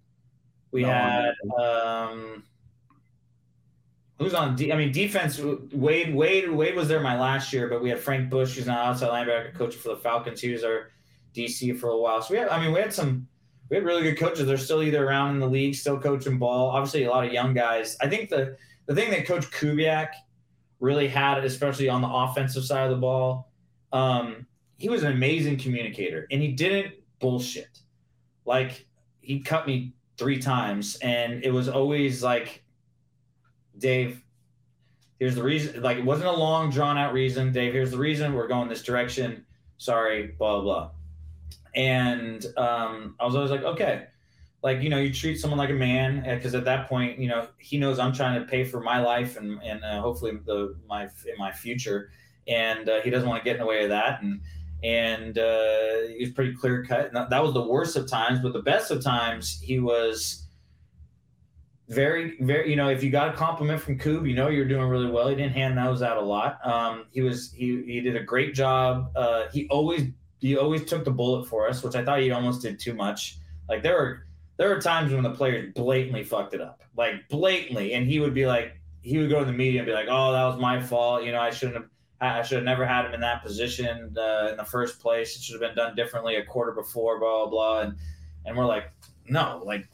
We had um, who's on? I mean, defense. Wade, Wade, Wade was there my last year, but we had Frank Bush, who's now outside linebacker coach for the Falcons. He was our DC for a while. So we had, I mean, we had some, we had really good coaches. They're still either around in the league, still coaching ball. Obviously, a lot of young guys. I think the the thing that Coach Kubiak really had, especially on the offensive side of the ball, um, he was an amazing communicator, and he didn't bullshit. Like he cut me three times, and it was always like Dave, here's the reason. Like, it wasn't a long, drawn out reason. Dave, here's the reason we're going this direction. Sorry, blah, blah. And um, I was always like, okay. Like, you know, you treat someone like a man because at that point, you know, he knows I'm trying to pay for my life and, and uh, hopefully the my in my future. And uh, he doesn't want to get in the way of that. And and uh, he was pretty clear cut. That was the worst of times, but the best of times, he was very, very, you know, if you got a compliment from Kube, you know you're doing really well. He didn't hand those out a lot. Um, he was he he did a great job. Uh, he always he always took the bullet for us, which I thought he almost did too much. Like there were there were times when the players blatantly fucked it up, like blatantly, and he would be like, he would go to the media and be like, "Oh, that was my fault. You know, I shouldn't have." I should have never had him in that position uh, in the first place. It should have been done differently a quarter before, blah blah blah. And and we're like, no, like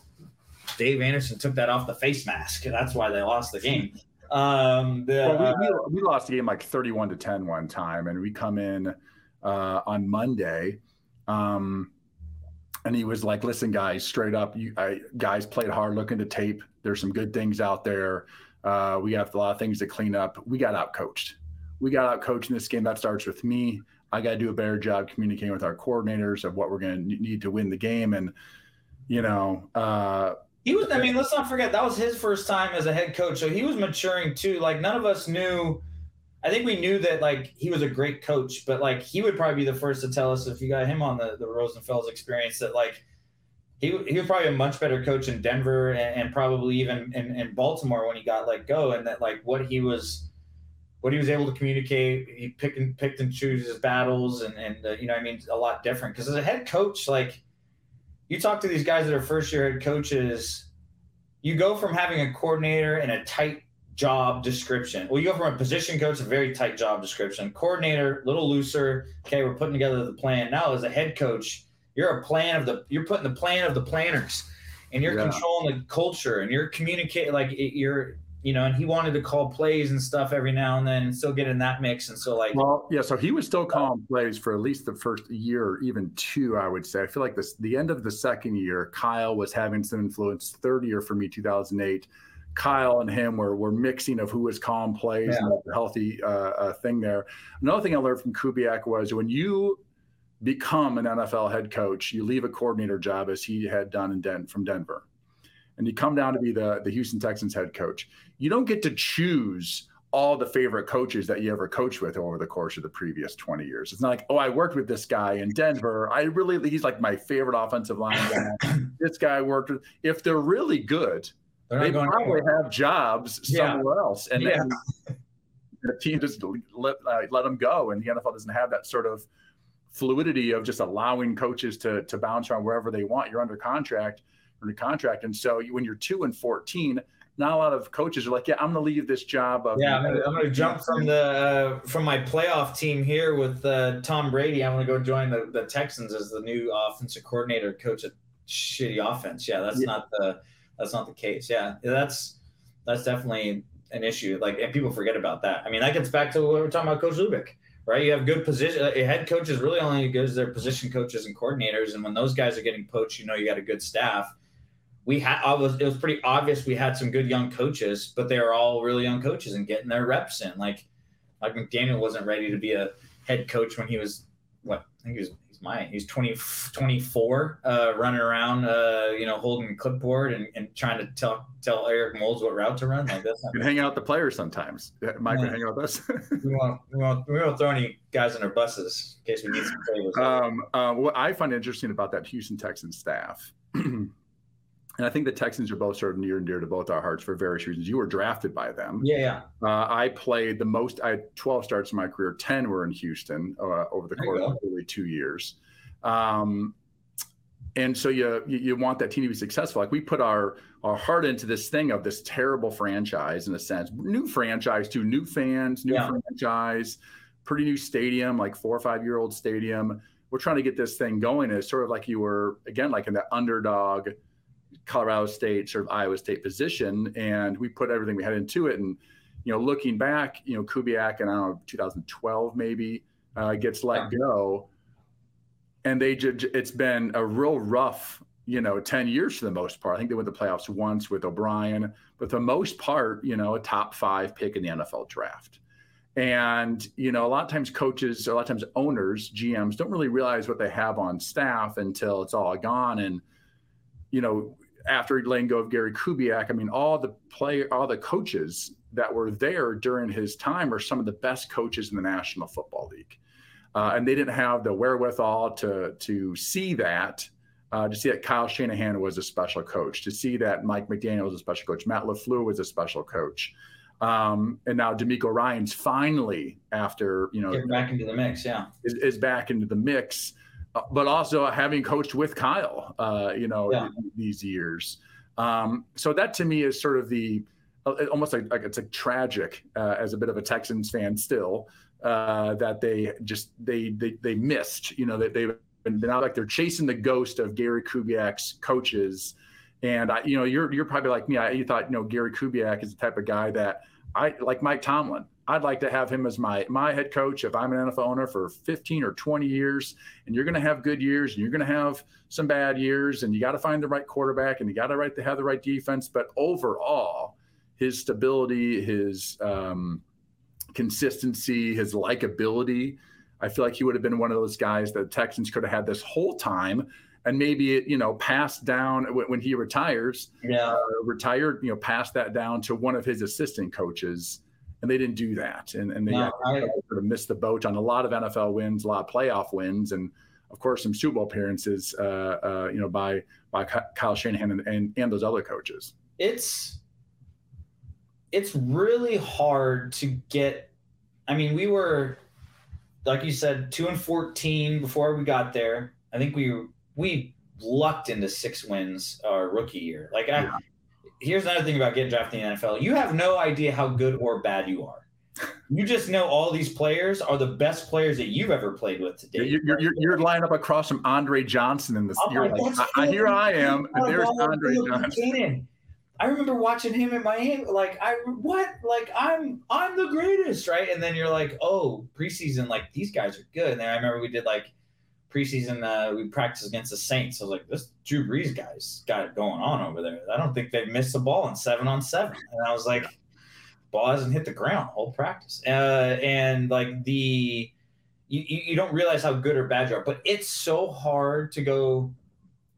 Dave Anderson took that off the face mask. That's why they lost the game. Um, the, well, we, we, we, lost the game like 31 to 10 one time, and we come in uh, on Monday. Um, and he was like, listen, guys, straight up, you I, guys played hard, looking to tape. There's some good things out there. Uh, we have a lot of things to clean up. We got out coached. We got out coached in this game. That starts with me. I got to do a better job communicating with our coordinators of what we're going to need to win the game. And, you know, uh, he was. I mean, let's not forget that was his first time as a head coach, so he was maturing too. Like none of us knew. I think we knew that like he was a great coach, but like he would probably be the first to tell us if you got him on the the Rosenfels experience that like he he was probably a much better coach in Denver and, and probably even in, in Baltimore when he got let go, and that like what he was what he was able to communicate. He picked and picked and choose his battles, and and uh, you know I mean a lot different because as a head coach like you talk to these guys that are first year head coaches, you go from having a coordinator and a tight job description. Well, you go from a position coach, a very tight job description, coordinator, a little looser. Okay, we're putting together the plan. Now, as a head coach, you're a plan of the you're putting the plan of the planners, and you're yeah. controlling the culture, and you're communicating like you're you know, and he wanted to call plays and stuff every now and then and still get in that mix. And so, like, well, yeah, so he was still calling plays for at least the first year, or even two, I would say. I feel like this, the end of the second year, Kyle was having some influence. Third year for me, 2008, Kyle and him were, were mixing of who was calling plays yeah. and the healthy uh, uh, thing there. Another thing I learned from Kubiak was when you become an NFL head coach, you leave a coordinator job as he had done in Den- from Denver and you come down to be the, the Houston Texans head coach, you don't get to choose all the favorite coaches that you ever coached with over the course of the previous 20 years. It's not like, oh, I worked with this guy in Denver. I really, he's like my favorite offensive line. this guy worked with, if they're really good, they probably have jobs yeah. somewhere else. And yeah. then the team just let, uh, let them go. And the NFL doesn't have that sort of fluidity of just allowing coaches to, to bounce around wherever they want. You're under contract under contract. And so when you're two and 14, not a lot of coaches are like, yeah, I'm going to leave this job. Of, yeah, I'm going to jump from the uh, from my playoff team here with uh, Tom Brady. I'm going to go join the, the Texans as the new offensive coordinator, coach a shitty offense. Yeah, that's yeah. not the that's not the case. Yeah, that's that's definitely an issue. Like, and people forget about that. I mean, that gets back to what we're talking about, Coach Lubick right? You have good position. A head coach is really only good as their position coaches and coordinators. And when those guys are getting poached, you know you got a good staff we had I was it was pretty obvious we had some good young coaches, but they were all really young coaches and getting their reps in. Like like McDaniel wasn't ready to be a head coach when he was what I think he was he's my he's 20, 24 uh, running around uh, you know holding clipboard and, and trying to tell tell Eric Moulds what route to run like that's not hang out the players sometimes Mike yeah. hang out with us we won't we won't we won't throw any guys in our buses in case we need some favors um, uh, what I find interesting about that Houston Texans staff and I think the Texans are both sort of near and dear to both our hearts for various reasons. You were drafted by them. Yeah, yeah. Uh, I played the most. I had 12 starts in my career. 10 were in Houston uh, over the course of really two years. Um, and so you, you, you want that team to be successful. Like we put our our heart into this thing of this terrible franchise in a sense, new franchise to new fans, new yeah. franchise, pretty new stadium, like four or five year old stadium. We're trying to get this thing going. It's sort of like you were again like in that underdog Colorado State, sort of Iowa State position, and we put everything we had into it. And you know, looking back, you know, Kubiak and I don't know, 2012 maybe uh, gets let go, and they just it's been a real rough, you know, 10 years for the most part. I think they went to the playoffs once with O'Brien, but for the most part, you know, a top five pick in the NFL draft. And, you know, a lot of times coaches, a lot of times owners, GMs don't really realize what they have on staff until it's all gone. And, you know, after letting go of Gary Kubiak, I mean, all the play, all the coaches that were there during his time are some of the best coaches in the National Football League. Uh, and they didn't have the wherewithal to to see that, uh, to see that Kyle Shanahan was a special coach, to see that Mike McDaniel was a special coach, Matt LaFleur was a special coach. Um, and now DeMeco Ryans finally, after you know, Get back into the mix, yeah, is, is back into the mix, but also having coached with Kyle, uh, you know, yeah. these years. Um, so that to me is sort of the uh, almost like, like it's a tragic uh, as a bit of a Texans fan still uh, that they just they they they missed. You know that they, they've been out like they're chasing the ghost of Gary Kubiak's coaches. And I, you know, you're you're probably like me. I, you thought, you know, Gary Kubiak is the type of guy that I like Mike Tomlin. I'd like to have him as my my head coach if I'm an NFL owner for 15 or 20 years. And you're going to have good years, and you're going to have some bad years, and you got to find the right quarterback, and you got to right to have the right defense. But overall, his stability, his um, consistency, his likability, I feel like he would have been one of those guys that Texans could have had this whole time and maybe it you know passed down when he retires yeah uh, retired you know passed that down to one of his assistant coaches and they didn't do that. And, and they no, I, sort of missed the boat on a lot of nfl wins a lot of playoff wins and of course some super bowl appearances uh, uh, you know by by kyle shanahan and, and, and those other coaches. It's it's really hard to get i mean we were like you said 2 and 14 before we got there. I think we we lucked into six wins our rookie year. Like, I, here's another thing about getting drafted in the NFL: you have no idea how good or bad you are. You just know all these players are the best players that you've ever played with today. You're, you're, you're lined up across from Andre Johnson in this. Oh, you're like, I, here I am, and oh, there's Andre Johnson. I remember watching him in Miami. Like, I what? Like, I'm I'm the greatest, right? And then you're like, oh, preseason, like these guys are good. And then I remember we did like preseason uh, we practiced against the Saints. I was like, this Drew Brees guy's got it going on over there. I don't think they've missed a ball in seven on seven. And I was like, ball hasn't hit the ground whole practice. Uh, and like the you, you don't realize how good or bad you are, but it's so hard to go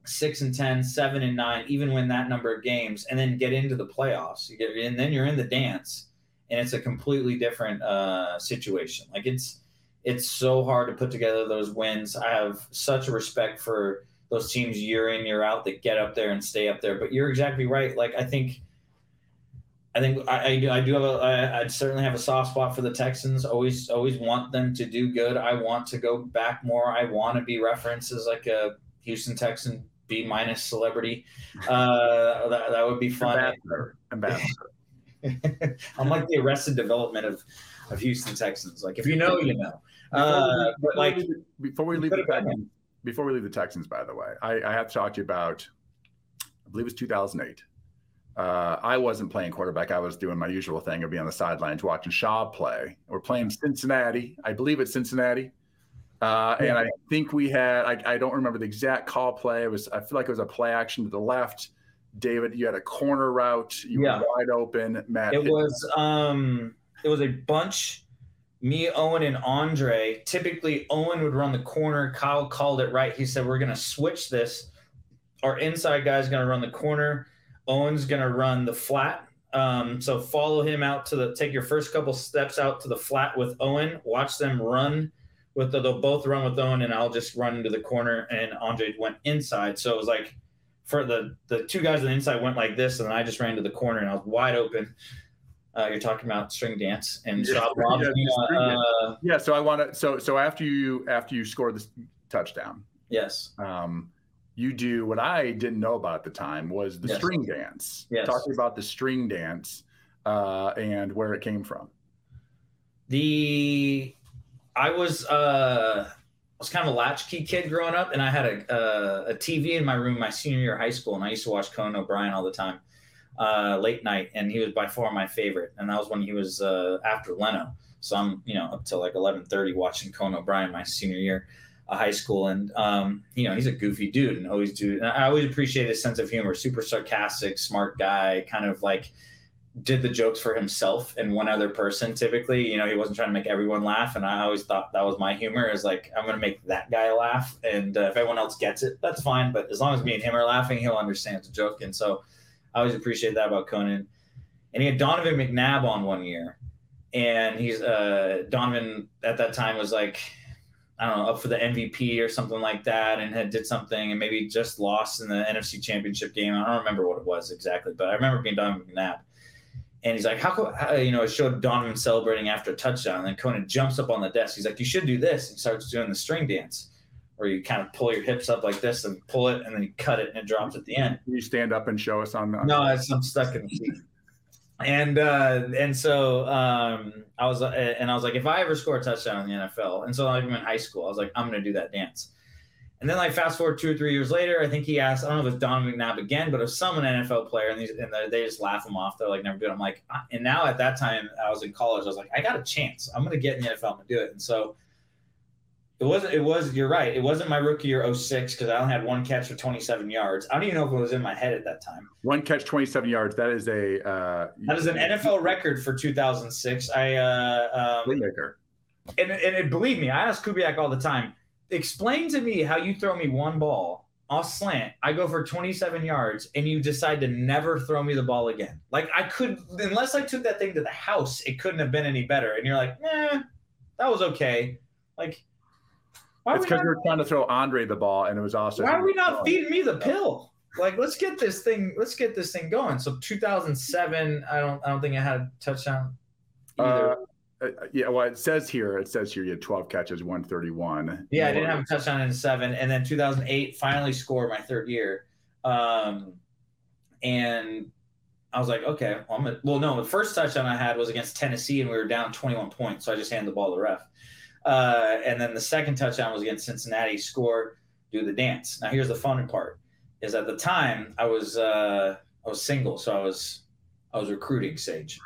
six and ten, seven and nine, even win that number of games, and then get into the playoffs. You get and then you're in the dance, and it's a completely different uh, situation. Like it's it's so hard to put together those wins. I have such a respect for those teams year in year out that get up there and stay up there. But you're exactly right. Like I think, I think I, I do. I do have a. I, I certainly have a soft spot for the Texans. Always, always want them to do good. I want to go back more. I want to be referenced as like a Houston Texan B minus celebrity. Uh, that, that would be fun. Ambassador. Ambassador. I'm like the Arrested Development of of Houston Texans. Like if you know, you know. Uh, but like before we leave the Texans, before we leave the Texans, by the way, I, I have to talk to you about. I believe it was 2008. Uh, I wasn't playing quarterback. I was doing my usual thing of being on the sidelines watching Schaub play. We're playing Cincinnati. I believe it's Cincinnati. Uh, and I think we had, I, I, don't remember the exact call play. It was, I feel like it was a play action to the left. David, you had a corner route. You yeah. were wide open. Matt. It was, um, it was a bunch me, Owen, and Andre. Typically, Owen would run the corner. Kyle called it right. He said, We're going to switch this. Our inside guy's going to run the corner. Owen's going to run the flat. Um, so follow him out to the, take your first couple steps out to the flat with Owen. Watch them run with the, they'll both run with Owen, and I'll just run into the corner. And Andre went inside. So it was like, for the the two guys on the inside went like this, and I just ran to the corner, and I was wide open. Uh, you're talking about string dance and yeah, yeah, uh, yeah, so I want to. So so after you after you score this touchdown, yes, um, you do what I didn't know about at the time was the yes. string dance. Yes. Talking about the string dance uh, and where it came from. The I was uh, I was kind of a latchkey kid growing up, and I had a, a, a TV in my room my senior year of high school, and I used to watch Conan O'Brien all the time uh, late night, and he was by far my favorite. And that was when he was uh, after Leno. So I'm, you know, up till like 11:30 watching Conan O'Brien my senior year of high school, and um, you know, he's a goofy dude, and always do. And I always appreciate his sense of humor. Super sarcastic, smart guy, kind of like did the jokes for himself and one other person typically you know he wasn't trying to make everyone laugh and i always thought that was my humor is like i'm going to make that guy laugh and uh, if everyone else gets it that's fine but as long as me and him are laughing he'll understand the joke and so i always appreciate that about conan and he had donovan mcnabb on one year and he's uh donovan at that time was like I don't know, up for the MVP or something like that, and had did something, and maybe just lost in the NFC Championship game. I don't remember what it was exactly, but I remember being Donovan McNabb. And he's like, how how, you know, it showed Donovan celebrating after a touchdown. And then Conan jumps up on the desk. He's like, you should do this. And starts doing the string dance where you kind of pull your hips up like this and pull it and then you cut it and it drops at the end. Can you stand up and show us on the. No, I'm stuck in the seat. And uh, and so um, I was uh, and I was like, if I ever score a touchdown in the NFL, and so like, I'm in high school, I was like, I'm gonna do that dance. And then like fast forward two or three years later, I think he asked, I don't know if it's Don McNabb again, but if some an NFL player and, these, and they just laugh him off. They're like, never do it. I'm like, and now at that time I was in college, I was like, I got a chance. I'm going to get in the NFL. I'm to do it. And so it wasn't, it was, you're right. It wasn't my rookie year 06 because I only had one catch for 27 yards. I don't even know if it was in my head at that time. One catch, 27 yards. That is a, uh, that is an NFL record for 2006. I, uh, um, and, and believe me, I ask Kubiak all the time explain to me how you throw me one ball off slant. I go for 27 yards and you decide to never throw me the ball again. Like I could, unless I took that thing to the house, it couldn't have been any better. And you're like, eh, that was okay. Like, why it's because we were trying to throw Andre the ball and it was awesome. Why are we not feeding me the pill? Like, let's get this thing, let's get this thing going. So 2007, I don't, I don't think I had a touchdown either. Uh, uh, yeah, well, it says here, it says here you had 12 catches, 131. Yeah, I didn't have a touchdown in seven. And then 2008, finally scored my third year. Um, and I was like, okay, well, well, no, the first touchdown I had was against Tennessee and we were down 21 points. So I just handed the ball to the ref. Uh, and then the second touchdown was against Cincinnati, score, do the dance. Now, here's the fun part is at the time I was, uh, I was single. So I was, I was recruiting Sage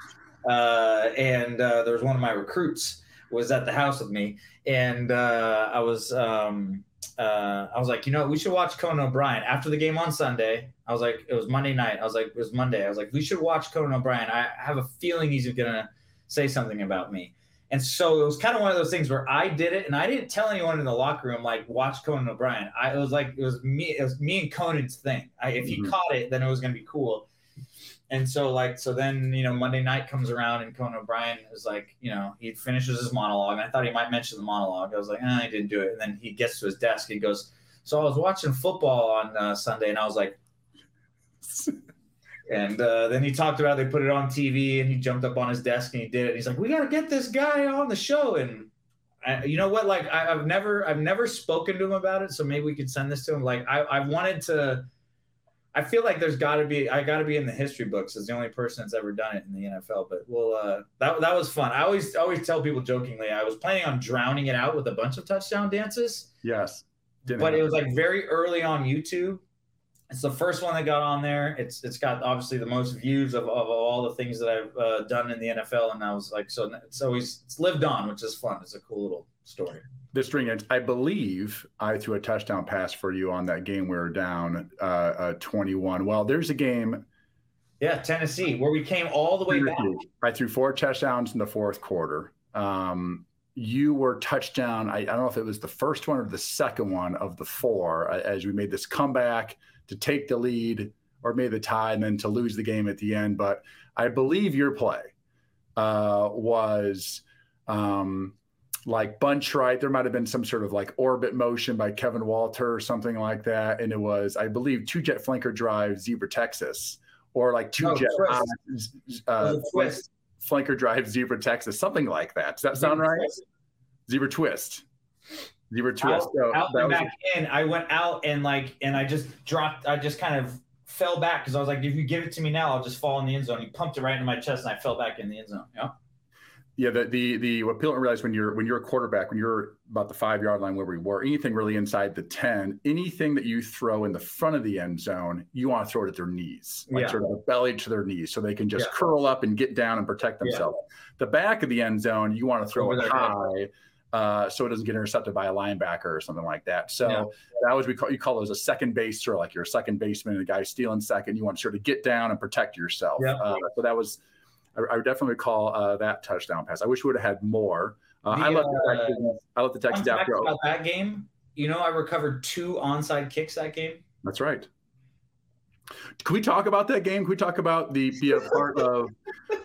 uh, and uh, there was one of my recruits was at the house with me, and uh, I was um, uh, I was like, you know, we should watch Conan O'Brien after the game on Sunday. I was like, it was Monday night. I was like, it was Monday. I was like, we should watch Conan O'Brien. I have a feeling he's gonna say something about me. And so it was kind of one of those things where I did it, and I didn't tell anyone in the locker room like watch Conan O'Brien. I it was like it was me, it was me and Conan's thing. I, if he mm-hmm. caught it, then it was gonna be cool and so like so then you know Monday night comes around and Conan O'Brien is like you know he finishes his monologue and I thought he might mention the monologue I was like eh, he didn't do it and then he gets to his desk he goes so I was watching football on uh, Sunday and I was like and uh, then he talked about they put it on TV and he jumped up on his desk and he did it And he's like we got to get this guy on the show and I, you know what like I, have never I've never spoken to him about it so maybe we could send this to him like I, I wanted to I feel like there's got to be I got to be in the history books as the only person that's ever done it in the NFL. But well, uh, that that was fun. I always always tell people jokingly I was planning on drowning it out with a bunch of touchdown dances. Yes, Didn't but it was like very early on YouTube. It's the first one that got on there. It's it's got obviously the most views of, of all the things that I've uh, done in the NFL, and I was like, so it's always it's lived on, which is fun. It's a cool little story the string ends. I believe I threw a touchdown pass for you on that game. We were down uh, uh, 21. Well, there's a game. Yeah, Tennessee, where we came all the way back. I threw four touchdowns in the fourth quarter. Um, you were touchdown. I, I, don't know if it was the first one or the second one of the four as we made this comeback to take the lead or made the tie and then to lose the game at the end. But I believe your play uh, was. Um, like bunch right. There might have been some sort of like orbit motion by Kevin Walter or something like that. And it was, I believe, two jet flanker drive zebra Texas or like two jet uh, uh, flanker drive zebra Texas, something like that. Does that sound right? Zebra twist. Zebra twist. Out, so out and back in. I went out and like, and I just dropped, I just kind of fell back because I was like, if you give it to me now, I'll just fall in the end zone. He pumped it right into my chest and I fell back in the end zone. Yeah yeah, the the the what people don't realize when you're when you're a quarterback, when you're about the five yard line where we were, anything really inside the ten, anything that you throw in the front of the end zone, you want to throw it at their knees, like yeah. sort of belly to their knees, so they can just yeah. curl up and get down and protect themselves. Yeah. The back of the end zone, you want to throw Over it high. Uh, so it doesn't get intercepted by a linebacker or something like that. So yeah. that was we call you call those a second base throw, like you're a second baseman, and the guy stealing second. You want to sort of get down and protect yourself. Yeah. Uh, so that was I, I would definitely call uh, that touchdown pass. I wish we would have had more. Uh, the, I love the uh, Texans. I love the Texans after about that game. You know, I recovered two onside kicks that game. That's right. Can we talk about that game? Can we talk about the be a part of?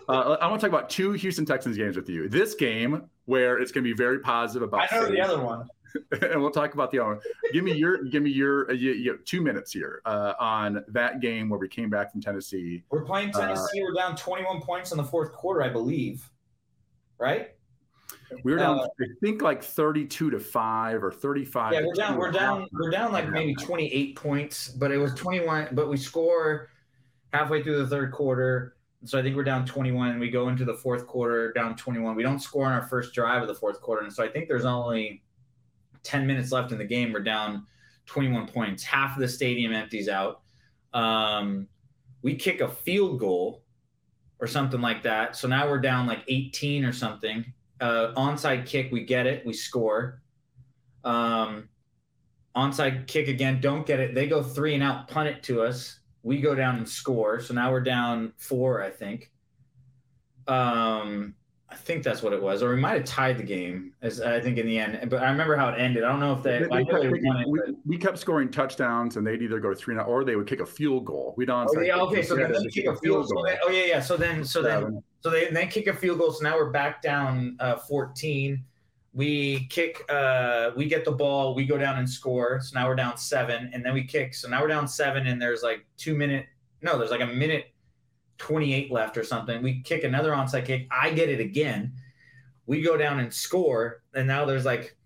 Uh, I want to talk about two Houston Texans games with you. This game where it's going to be very positive about. I know the other one. and we'll talk about the other. One. Give me your, give me your, uh, you, you two minutes here uh, on that game where we came back from Tennessee. We're playing uh, Tennessee. We're down 21 points in the fourth quarter, I believe. Right. We were down, uh, I think, like 32 to five or 35. Yeah, we're down. We're down. We're down like maybe 28 points, but it was 21. But we score halfway through the third quarter. So I think we're down 21. We go into the fourth quarter down 21. We don't score on our first drive of the fourth quarter, and so I think there's only 10 minutes left in the game. We're down 21 points. Half of the stadium empties out. Um, we kick a field goal or something like that. So now we're down like 18 or something uh, onside kick, we get it, we score. Um, onside kick again, don't get it. They go three and out, punt it to us. We go down and score. So now we're down four, I think. Um, I think that's what it was, or we might have tied the game. As I think in the end, but I remember how it ended. I don't know if they. they, they, kept, it, we, we, kept scoring touchdowns, and they'd either go three and or they would kick a field goal. We'd on. Oh, yeah, okay, so then they kick a field goal. goal. oh yeah, yeah. So then, so then, so they then kick a field goal. So now we're back down uh, 14. We kick. Uh, we get the ball. We go down and score. So now we're down seven, and then we kick. So now we're down seven, and there's like two minute. No, there's like a minute 28 left or something. We kick another onside kick. I get it again. We go down and score. And now there's like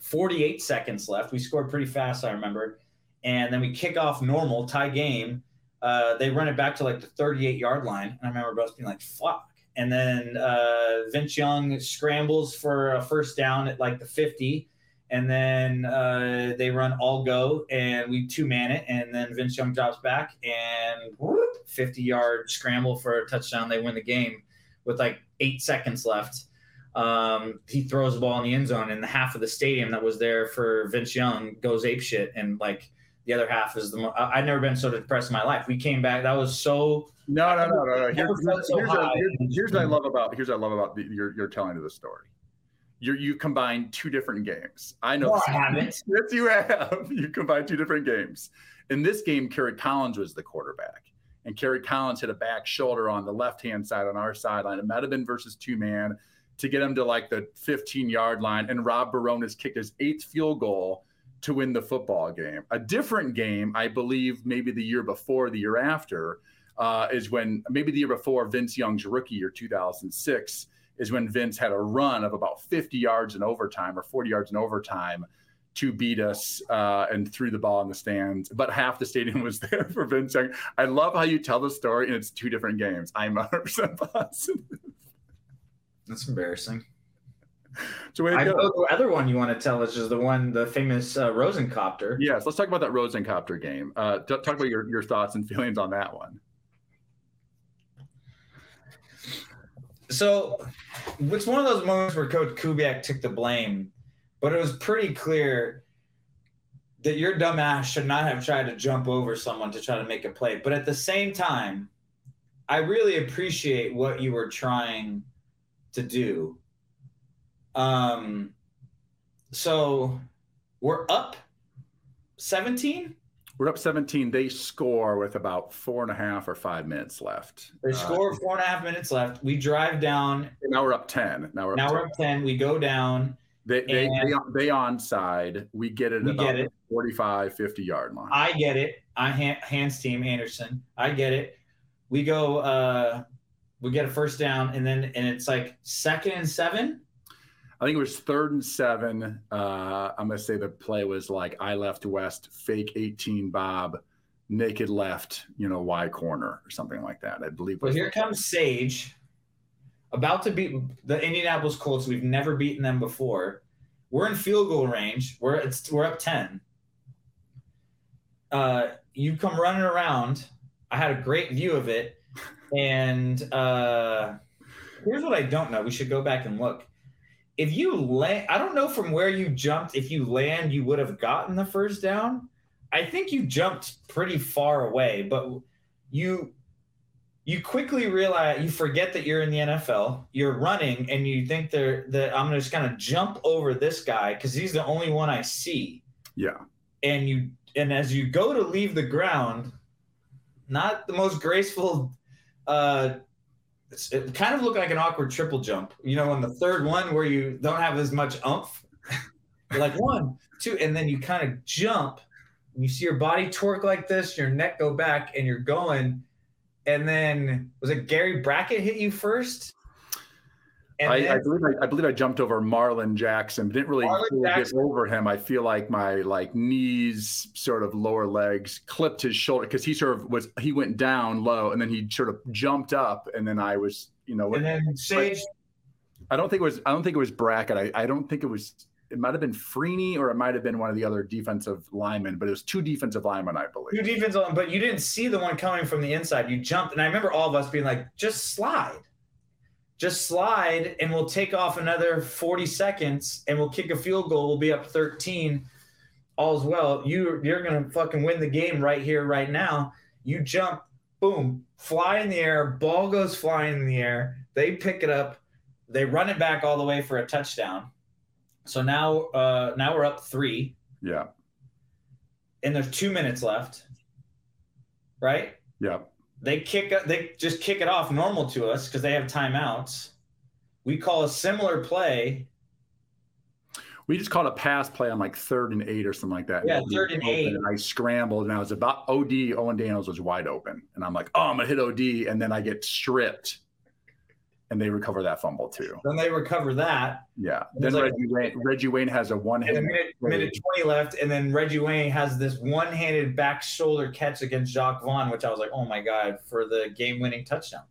48 seconds left. We scored pretty fast, I remember. And then we kick off normal, tie game. Uh, they run it back to like the 38 yard line. And I remember both being like, fuck. And then uh, Vince Young scrambles for a first down at like the 50 and then uh, they run all go and we two man it and then Vince Young drops back and whoop, 50 yard scramble for a touchdown they win the game with like eight seconds left um, he throws the ball in the end zone and the half of the stadium that was there for Vince Young goes ape shit and like the other half is the mo- I've never been so depressed in my life we came back that was so no no no no, no. Here's, here's, so here's, here's, here's what I love about here's what I love about the, your, your telling of the story you you combined two different games. I know. No, I haven't. Yes, you have. You combine two different games. In this game, Kerry Collins was the quarterback, and Kerry Collins hit a back shoulder on the left hand side on our sideline. It might have been versus two man to get him to like the 15 yard line, and Rob Bironas kicked his eighth field goal to win the football game. A different game, I believe, maybe the year before, the year after, uh, is when maybe the year before Vince Young's rookie year, 2006 is when Vince had a run of about 50 yards in overtime or 40 yards in overtime to beat us uh, and threw the ball in the stands. But half the stadium was there for Vince Young. I love how you tell the story and it's two different games. I'm 100% positive. That's embarrassing. So I know the other one you want to tell us is the one, the famous uh, Rosencopter. Yes, let's talk about that Rosencopter game. Uh, talk about your, your thoughts and feelings on that one. So it's one of those moments where Coach Kubiak took the blame, but it was pretty clear that your dumbass should not have tried to jump over someone to try to make a play. But at the same time, I really appreciate what you were trying to do. Um, so we're up 17 we're up 17. They score with about four and a half or five minutes left. They uh, score uh, four and a half minutes left. We drive down. Now we're up 10. Now we're up now 10. we're up 10. We go down. They they, they, they onside. We get it we about get it. 45, 50 yard line. I get it. I hands team Anderson. I get it. We go. uh We get a first down, and then and it's like second and seven. I think it was third and seven. Uh, I'm going to say the play was like I left west, fake 18 Bob, naked left, you know, Y corner or something like that. I believe. Well, here comes Sage, about to beat the Indianapolis Colts. We've never beaten them before. We're in field goal range. We're it's we're up 10. Uh, you come running around. I had a great view of it, and uh, here's what I don't know. We should go back and look if you land, I don't know from where you jumped. If you land, you would have gotten the first down. I think you jumped pretty far away, but you you quickly realize you forget that you're in the NFL. You're running, and you think they're that I'm gonna just gonna jump over this guy because he's the only one I see. Yeah. And you and as you go to leave the ground, not the most graceful. Uh, it kind of looked like an awkward triple jump. You know, on the third one where you don't have as much umph. You're like one, two, and then you kind of jump. And you see your body torque like this, your neck go back, and you're going and then was it Gary Brackett hit you first? I, then, I, believe I, I, believe I jumped over Marlin Jackson, didn't really get over him. I feel like my like knees, sort of lower legs, clipped his shoulder because he sort of was he went down low and then he sort of jumped up and then I was you know. And then Sage. I don't think it was. I don't think it was Brackett. I, I don't think it was it might have been Freeney or it might have been one of the other defensive linemen, but it was two defensive linemen, I believe. Two defensive, linemen, but you didn't see the one coming from the inside. You jumped, and I remember all of us being like, "Just slide, just slide, and we'll take off another 40 seconds, and we'll kick a field goal. We'll be up 13. All's well. You you're gonna fucking win the game right here, right now. You jump, boom, fly in the air. Ball goes flying in the air. They pick it up. They run it back all the way for a touchdown so now, uh, now we're up three. Yeah. And there's two minutes left. Right. Yeah. They kick. They just kick it off normal to us because they have timeouts. We call a similar play. We just called a pass play on like third and eight or something like that. Yeah, third and eight. And I scrambled and I was about OD. Owen Daniels was wide open, and I'm like, oh, I'm gonna hit OD, and then I get stripped and they recover that fumble too. Then they recover that. Yeah. Then like, Reggie, Wayne, Reggie Wayne has a one handed minute, minute 20 left, and then Reggie Wayne has this one handed back shoulder catch against Jacques Vaughn, which I was like, oh my God, for the game winning touchdown.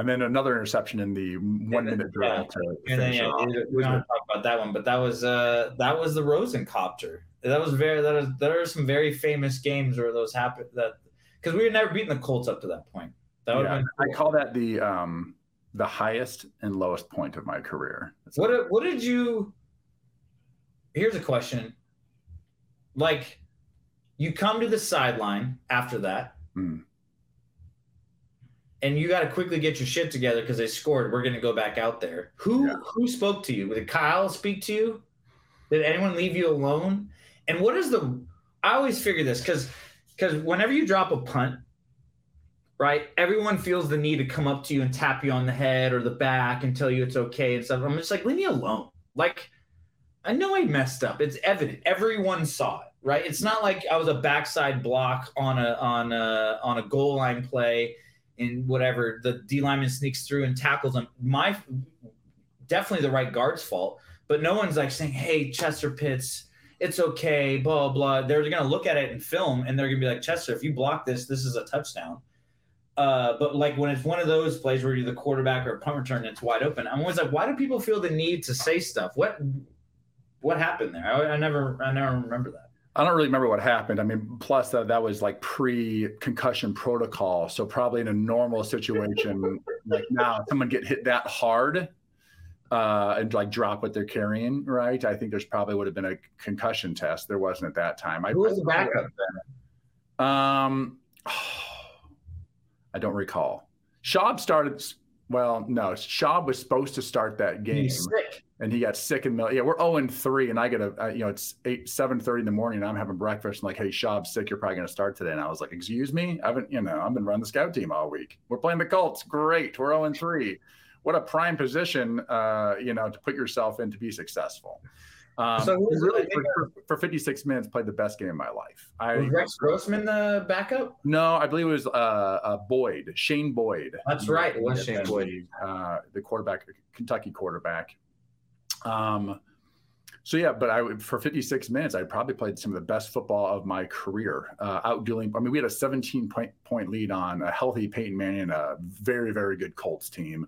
And then another interception in the one minute drill. Yeah. To and then yeah, we don't talk about that one, but that was uh that was the Rosencopter. That was very that is there are some very famous games where those happen that because we had never beaten the Colts up to that point. That would yeah, cool. I call that the um the highest and lowest point of my career. That's what did, what did you? Here's a question. Like, you come to the sideline after that, mm. and you got to quickly get your shit together because they scored. We're going to go back out there. Who yeah. who spoke to you? Did Kyle speak to you? Did anyone leave you alone? And what is the? I always figure this because because whenever you drop a punt, right? Everyone feels the need to come up to you and tap you on the head or the back and tell you it's okay and stuff. I'm just like, leave me alone. Like, I know I messed up. It's evident. Everyone saw it, right? It's not like I was a backside block on a on a on a goal line play and whatever. The D lineman sneaks through and tackles him. My definitely the right guard's fault, but no one's like saying, "Hey, Chester Pitts." It's okay, blah blah. They're gonna look at it in film and they're gonna be like, Chester, if you block this, this is a touchdown uh, but like when it's one of those plays where you're the quarterback or a punt return and it's wide open, I'm always like, why do people feel the need to say stuff? What what happened there? I, I never I never remember that. I don't really remember what happened. I mean, plus that that was like pre concussion protocol, so probably in a normal situation, like now, someone get hit that hard uh, and like drop what they're carrying, right? I think there's probably would have been a concussion test. There wasn't at that time. Who was the backup then? Um. Oh, I don't recall. Schaub started. Well, no, Schaub was supposed to start that game, and he got sick in the middle. Yeah, we're zero oh and three, and I get a you know it's eight seven thirty in the morning, and I'm having breakfast, and like, hey, Schaub's sick. You're probably going to start today, and I was like, excuse me, I haven't you know I've been running the scout team all week. We're playing the Colts. Great, we're zero oh and three. What a prime position, uh, you know, to put yourself in to be successful. Um, so really for, for, 56 minutes, played the best game of my life. I, was Rex Grossman the backup? No, I believe it was uh, uh, Boyd, Shane Boyd. That's right, it was Shane Boyd, uh, the quarterback, Kentucky quarterback. Um, so yeah, but I for 56 minutes, I probably played some of the best football of my career. Uh, outdueling, I mean, we had a 17 point, point lead on a healthy Peyton Manning, a very very good Colts team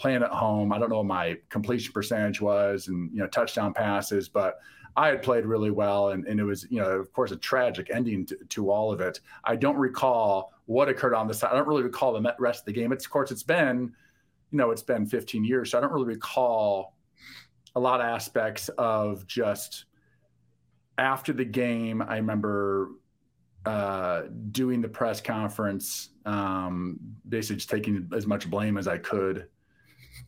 playing at home. I don't know what my completion percentage was and, you know, touchdown passes, but I had played really well. And, and it was, you know, of course, a tragic ending to, to all of it. I don't recall what occurred on the side. I don't really recall the rest of the game. It's, of course, it's been, you know, it's been 15 years. So I don't really recall a lot of aspects of just after the game. I remember uh, doing the press conference, um, basically just taking as much blame as I could.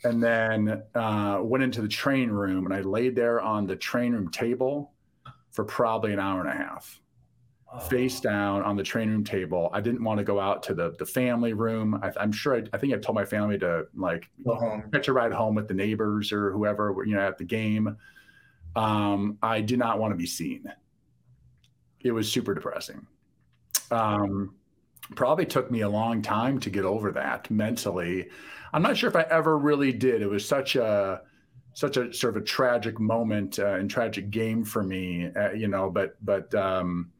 And then uh, went into the train room and I laid there on the train room table for probably an hour and a half, oh. face down on the train room table. I didn't want to go out to the, the family room. I, am sure I, I, think I told my family to like go home, catch a ride home with the neighbors or whoever, you know, at the game. Um, I did not want to be seen. It was super depressing um, probably took me a long time to get over that mentally. I'm not sure if I ever really did. It was such a such a sort of a tragic moment uh, and tragic game for me, uh, you know. But but um,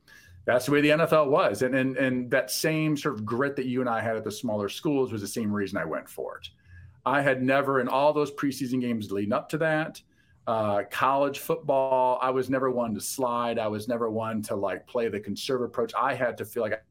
that's the way the NFL was, and and and that same sort of grit that you and I had at the smaller schools was the same reason I went for it. I had never in all those preseason games leading up to that uh, college football, I was never one to slide. I was never one to like play the conservative approach. I had to feel like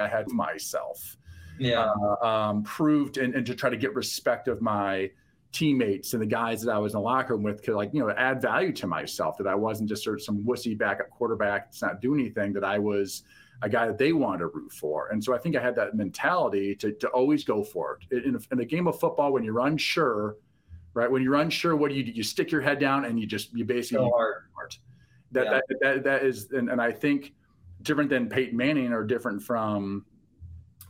I had myself. Yeah. Uh, um, proved and, and to try to get respect of my teammates and the guys that I was in the locker room with could like, you know, add value to myself that I wasn't just sort of some wussy backup quarterback that's not doing anything, that I was a guy that they wanted to root for. And so I think I had that mentality to, to always go for it. In, in a game of football, when you're unsure, right? When you're unsure, what do you do? You stick your head down and you just you basically so hard. That, yeah. that, that that is, and, and I think different than Peyton Manning or different from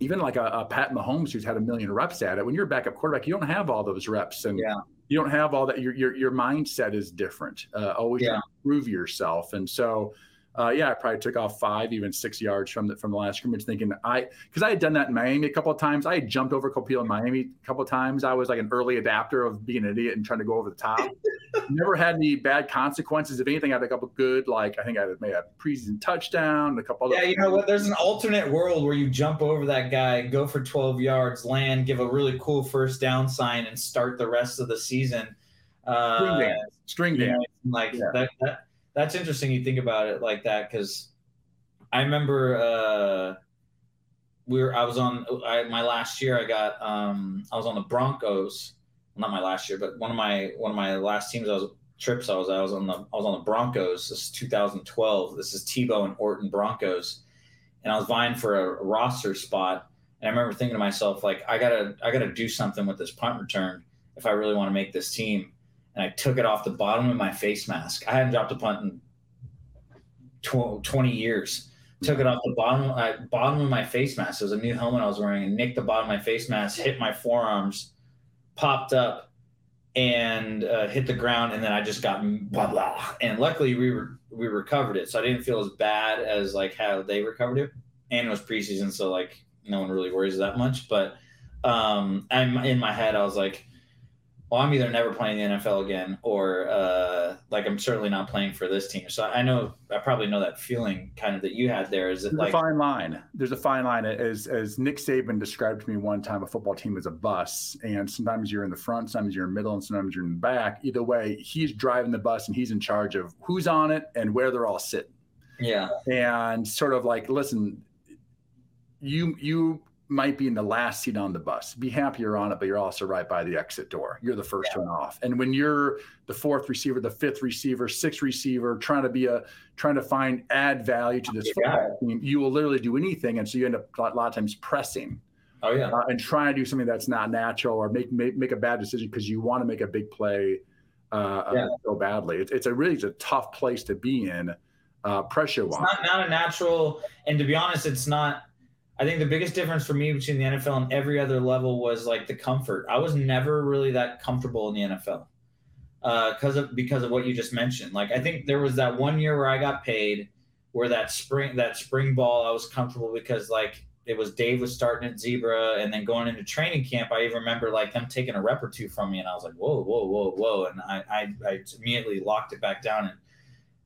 even like a, a, Pat Mahomes who's had a million reps at it. When you're a backup quarterback, you don't have all those reps, and yeah. you don't have all that. Your your your mindset is different. Uh, always yeah. prove yourself, and so uh, yeah, I probably took off five, even six yards from the from the last scrimmage, thinking I because I had done that in Miami a couple of times. I had jumped over people in Miami a couple of times. I was like an early adapter of being an idiot and trying to go over the top. Never had any bad consequences. If anything, I had a couple good, like I think I made a preseason touchdown, a couple. Yeah, you know what? There's an alternate world where you jump over that guy, go for 12 yards, land, give a really cool first down sign, and start the rest of the season. Uh, string dance. String dance. Know, like yeah. that, that that's interesting. You think about it like that because I remember uh, we were. I was on I, my last year. I got um, I was on the Broncos. Not my last year, but one of my one of my last teams. I was trips. I was I was on the I was on the Broncos. This is 2012. This is Tebow and Orton Broncos, and I was vying for a roster spot. And I remember thinking to myself, like, I gotta I gotta do something with this punt return if I really want to make this team and I took it off the bottom of my face mask. I hadn't dropped a punt in tw- 20 years. Took it off the bottom uh, bottom of my face mask. It was a new helmet I was wearing, and nicked the bottom of my face mask, hit my forearms, popped up, and uh, hit the ground. And then I just got blah blah. And luckily, we were we recovered it, so I didn't feel as bad as like how they recovered it. And it was preseason, so like no one really worries that much. But um, I'm in my head, I was like well, I'm either never playing the NFL again, or uh, like I'm certainly not playing for this team. So I know I probably know that feeling kind of that you had there. Is it There's like a fine line? There's a fine line. As as Nick Saban described to me one time, a football team is a bus, and sometimes you're in the front, sometimes you're in the middle, and sometimes you're in the back. Either way, he's driving the bus, and he's in charge of who's on it and where they're all sitting. Yeah, and sort of like, listen, you you might be in the last seat on the bus. Be happy you're on it, but you're also right by the exit door. You're the first yeah. one off. And when you're the fourth receiver, the fifth receiver, sixth receiver, trying to be a trying to find add value to this football team, you will literally do anything. And so you end up a lot of times pressing. Oh yeah, uh, and trying to do something that's not natural or make make, make a bad decision because you want to make a big play uh, uh yeah. so badly. It's, it's a really it's a tough place to be in, uh, pressure wise. Not not a natural, and to be honest, it's not I think the biggest difference for me between the NFL and every other level was like the comfort. I was never really that comfortable in the NFL because uh, of because of what you just mentioned. Like I think there was that one year where I got paid, where that spring that spring ball I was comfortable because like it was Dave was starting at Zebra and then going into training camp. I even remember like them taking a rep or two from me and I was like whoa whoa whoa whoa and I I, I immediately locked it back down and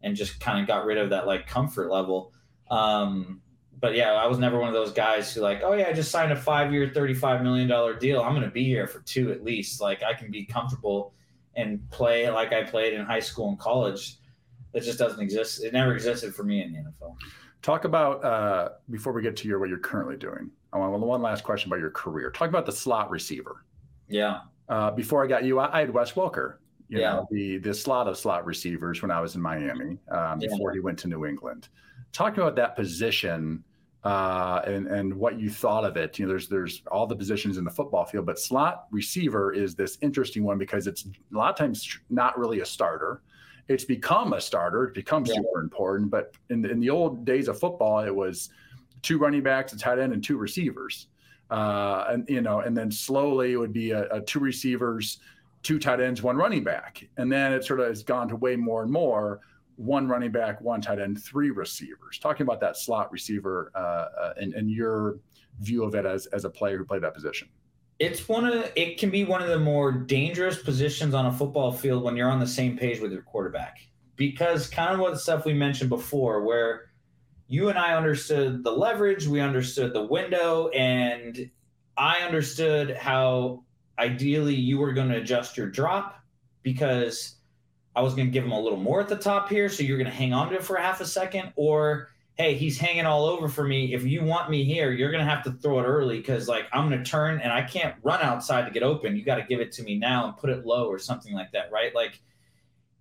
and just kind of got rid of that like comfort level. Um, but yeah, I was never one of those guys who like, oh yeah, I just signed a five year, $35 million deal. I'm going to be here for two at least. Like I can be comfortable and play like I played in high school and college. That just doesn't exist. It never existed for me in the NFL. Talk about, uh, before we get to your, what you're currently doing, I want one last question about your career. Talk about the slot receiver. Yeah. Uh, before I got you, I, I had Wes Welker, you yeah. know, the, the slot of slot receivers when I was in Miami um, before he went to New England. Talk about that position uh, and and what you thought of it. You know, there's there's all the positions in the football field, but slot receiver is this interesting one because it's a lot of times not really a starter. It's become a starter. It becomes yeah. super important. But in in the old days of football, it was two running backs, a tight end, and two receivers. Uh, and you know, and then slowly it would be a, a two receivers, two tight ends, one running back, and then it sort of has gone to way more and more one running back, one tight end, three receivers. Talking about that slot receiver uh, uh, and, and your view of it as, as a player who played that position. It's one of it can be one of the more dangerous positions on a football field when you're on the same page with your quarterback because kind of what stuff we mentioned before where you and I understood the leverage, we understood the window, and I understood how ideally you were going to adjust your drop because I was going to give him a little more at the top here. So you're going to hang on to it for half a second. Or, hey, he's hanging all over for me. If you want me here, you're going to have to throw it early because, like, I'm going to turn and I can't run outside to get open. You got to give it to me now and put it low or something like that, right? Like,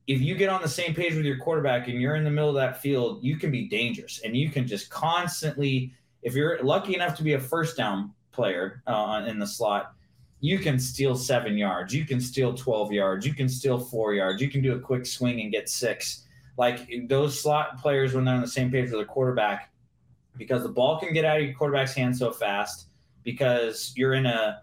if you get on the same page with your quarterback and you're in the middle of that field, you can be dangerous and you can just constantly, if you're lucky enough to be a first down player uh, in the slot, you can steal seven yards, you can steal 12 yards, you can steal four yards, you can do a quick swing and get six. Like those slot players, when they're on the same page with the quarterback, because the ball can get out of your quarterback's hand so fast, because you're in a,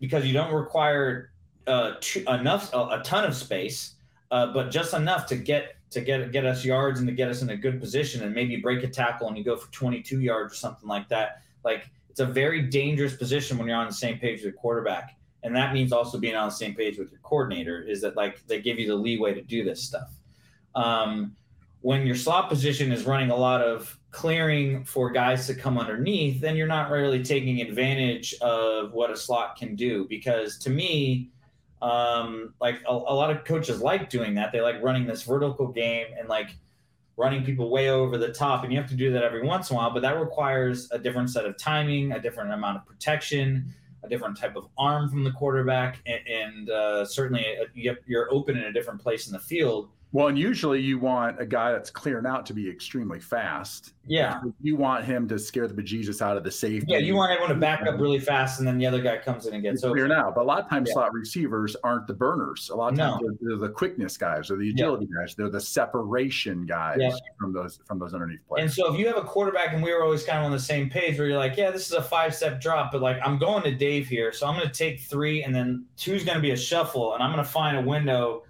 because you don't require uh, enough, a, a, ton of space, uh, but just enough to get to get get us yards and to get us in a good position, and maybe break a tackle and you go for 22 yards or something like that. Like it's a very dangerous position when you're on the same page with your quarterback. And that means also being on the same page with your coordinator is that like they give you the leeway to do this stuff. Um, when your slot position is running a lot of clearing for guys to come underneath, then you're not really taking advantage of what a slot can do. Because to me, um, like a, a lot of coaches like doing that. They like running this vertical game and like running people way over the top. And you have to do that every once in a while, but that requires a different set of timing, a different amount of protection, a different type of arm from the quarterback, and, and uh, certainly a, uh, you're open in a different place in the field. Well, and usually you want a guy that's clearing out to be extremely fast. Yeah. You want him to scare the bejesus out of the safety. Yeah, you want everyone to back up really fast, and then the other guy comes in and gets over. Clear now, but a lot of times yeah. slot receivers aren't the burners. A lot of times no. they're, they're, the quickness guys or the agility yeah. guys. They're the separation guys yeah. from those from those underneath players. And so if you have a quarterback, and we were always kind of on the same page, where you're like, yeah, this is a five step drop, but like I'm going to Dave here, so I'm going to take three, and then two's going to be a shuffle, and I'm going to find a window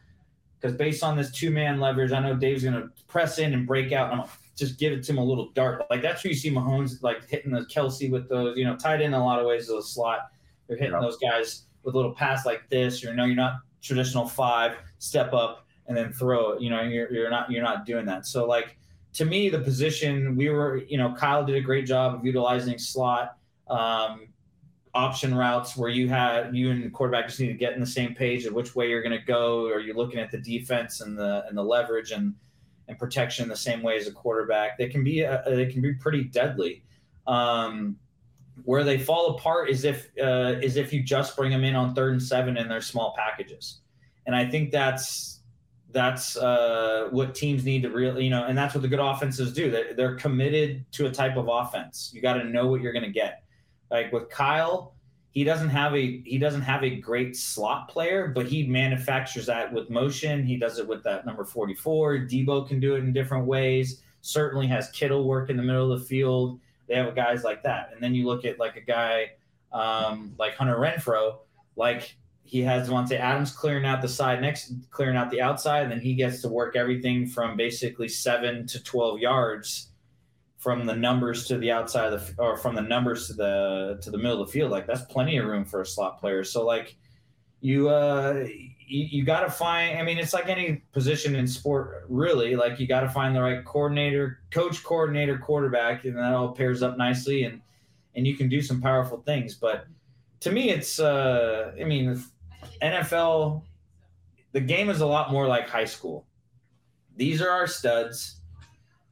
because based on this two man leverage, I know Dave's going to press in and break out. And just give it to him a little dart. Like that's where you see Mahomes like hitting the Kelsey with those, you know, tight in a lot of ways to the slot. They're hitting yeah. those guys with a little pass like this. You know, you're not traditional five, step up and then throw it. You know, you're, you're not you're not doing that. So like to me, the position we were, you know, Kyle did a great job of utilizing slot. Um, option routes where you had you and quarterback just need to get in the same page of which way you're going to go. Or you're looking at the defense and the and the leverage and and protection the same way as a quarterback? They can be uh, they can be pretty deadly. Um, where they fall apart is if uh, is if you just bring them in on third and seven in their small packages. And i think that's that's uh, what teams need to really you know and that's what the good offenses do. They're, they're committed to a type of offense. You got to know what you're going to get like with Kyle, he doesn't have a he doesn't have a great slot player, but he manufactures that with motion. He does it with that number 44. Deebo can do it in different ways. Certainly has Kittle work in the middle of the field. They have guys like that. And then you look at like a guy um, like Hunter Renfrow, like he has Davante Adams clearing out the side next, clearing out the outside, and then he gets to work everything from basically seven to 12 yards from the numbers to the outside of the or from the numbers to the to the middle of the field like that's plenty of room for a slot player. So like you uh you, you got to find i mean it's like any position in sport really. Like you got to find the right coordinator coach coordinator quarterback and that all pairs up nicely and and you can do some powerful things. But to me it's uh i mean nfl the game is a lot more like high school. These are our studs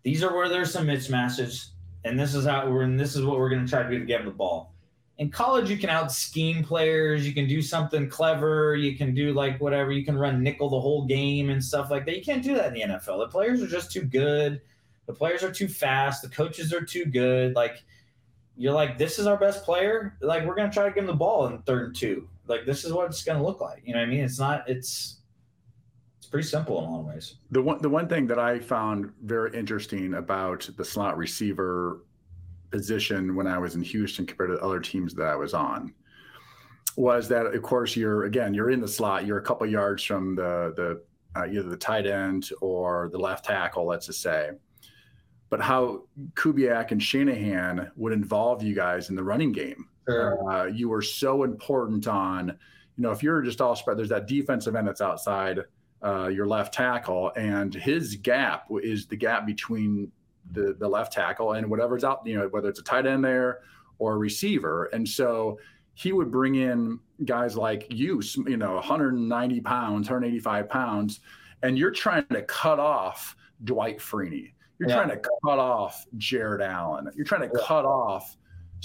these are where there's some mismatches, and this is how we're and this is what we're going to try to do to get them the ball. In college, you can out scheme players. You can do something clever. You can do like whatever. You can run nickel the whole game and stuff like that. You can't do that in the NFL. The players are just too good. The players are too fast. The coaches are too good. Like you're like, this is our best player. Like we're gonna try to give him the ball in third and two. Like this is what it's gonna look like. You know what I mean? It's not. It's it's pretty simple in a lot of ways. The one the one thing that I found very interesting about the slot receiver position when I was in Houston compared to other teams that I was on was that of course you're again you're in the slot you're a couple yards from the the uh, either the tight end or the left tackle let's just say but how Kubiak and Shanahan would involve you guys in the running game sure. uh, you were so important on you know if you're just all spread there's that defensive end that's outside uh, your left tackle, and his gap is the gap between the the left tackle and whatever's out, you know, whether it's a tight end there or a receiver. And so he would bring in guys like you, you know, 190 pounds, 185 pounds, and you're trying to cut off Dwight Freeney. You're yeah. trying to cut off Jared Allen. You're trying to yeah. cut off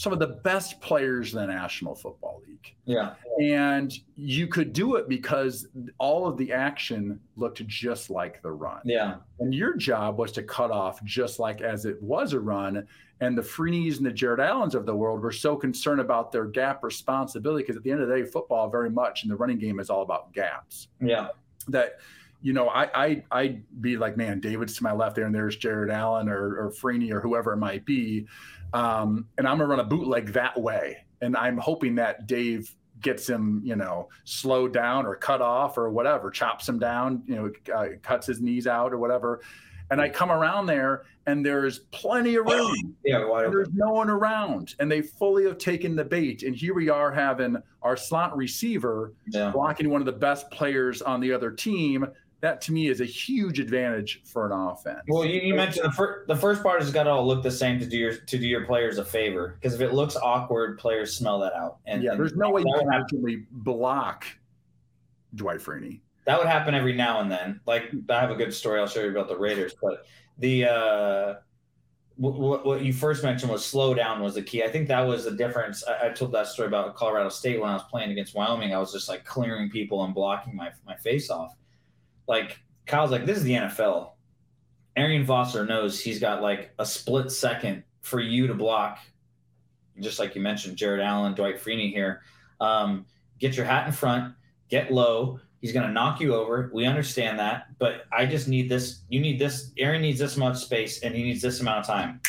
some of the best players in the National Football League. Yeah. And you could do it because all of the action looked just like the run. Yeah. And your job was to cut off just like as it was a run. And the Freeneys and the Jared Allens of the world were so concerned about their gap responsibility because at the end of the day, football very much in the running game is all about gaps. Yeah. That you know, I I I'd be like, man, David's to my left there, and there's Jared Allen or or Freeney or whoever it might be. Um, and I'm gonna run a bootleg that way. And I'm hoping that Dave gets him, you know, slowed down or cut off or whatever, chops him down, you know, uh, cuts his knees out or whatever. And I come around there and there's plenty of room. Yeah, there's no one around. And they fully have taken the bait. And here we are having our slot receiver yeah. blocking one of the best players on the other team that to me is a huge advantage for an offense. Well, you, you mentioned the first the first part has got to all look the same to do your to do your players a favor because if it looks awkward, players smell that out. And yeah, and there's no way you can actually block Dwight Freeney. That would happen every now and then. Like I have a good story I'll show you about the Raiders, but the uh, what, what you first mentioned was slow down was the key. I think that was the difference. I, I, told that story about Colorado State when I was playing against Wyoming. I was just like clearing people and blocking my my face off like Kyle's like, this is the NFL. Arian Foster knows he's got like a split second for you to block, just like you mentioned, Jared Allen, Dwight Freeney here. Um, get your hat in front, get low. He's going to knock you over. We understand that, but I just need this. You need this. Arian needs this much space, and he needs this amount of time.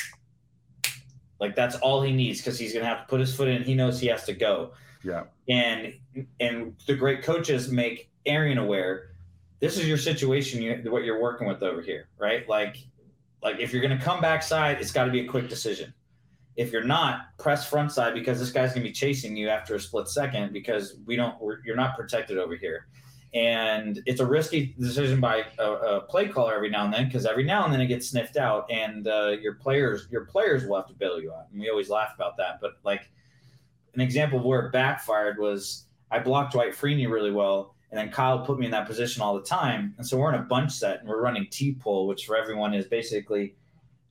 Like that's all he needs because he's going to have to put his foot in. He knows he has to go. Yeah. And and the great coaches make Arian aware this is your situation, you, what you're working with over here, right? Like, like if you're going to come backside, it's got to be a quick decision. If you're not, press front side because this guy's going to be chasing you after a split second because we don't, you're not protected over here. And it's a risky decision by a, a play caller every now and then because every now and then it gets sniffed out, and uh, your players, your players will have to bail you out. And we always laugh about that. But like an example of where it backfired was I blocked Dwight Freeney really well and then Kyle put me in that position all the time. And so we're in a bunch set and we're running T pull, which for everyone is basically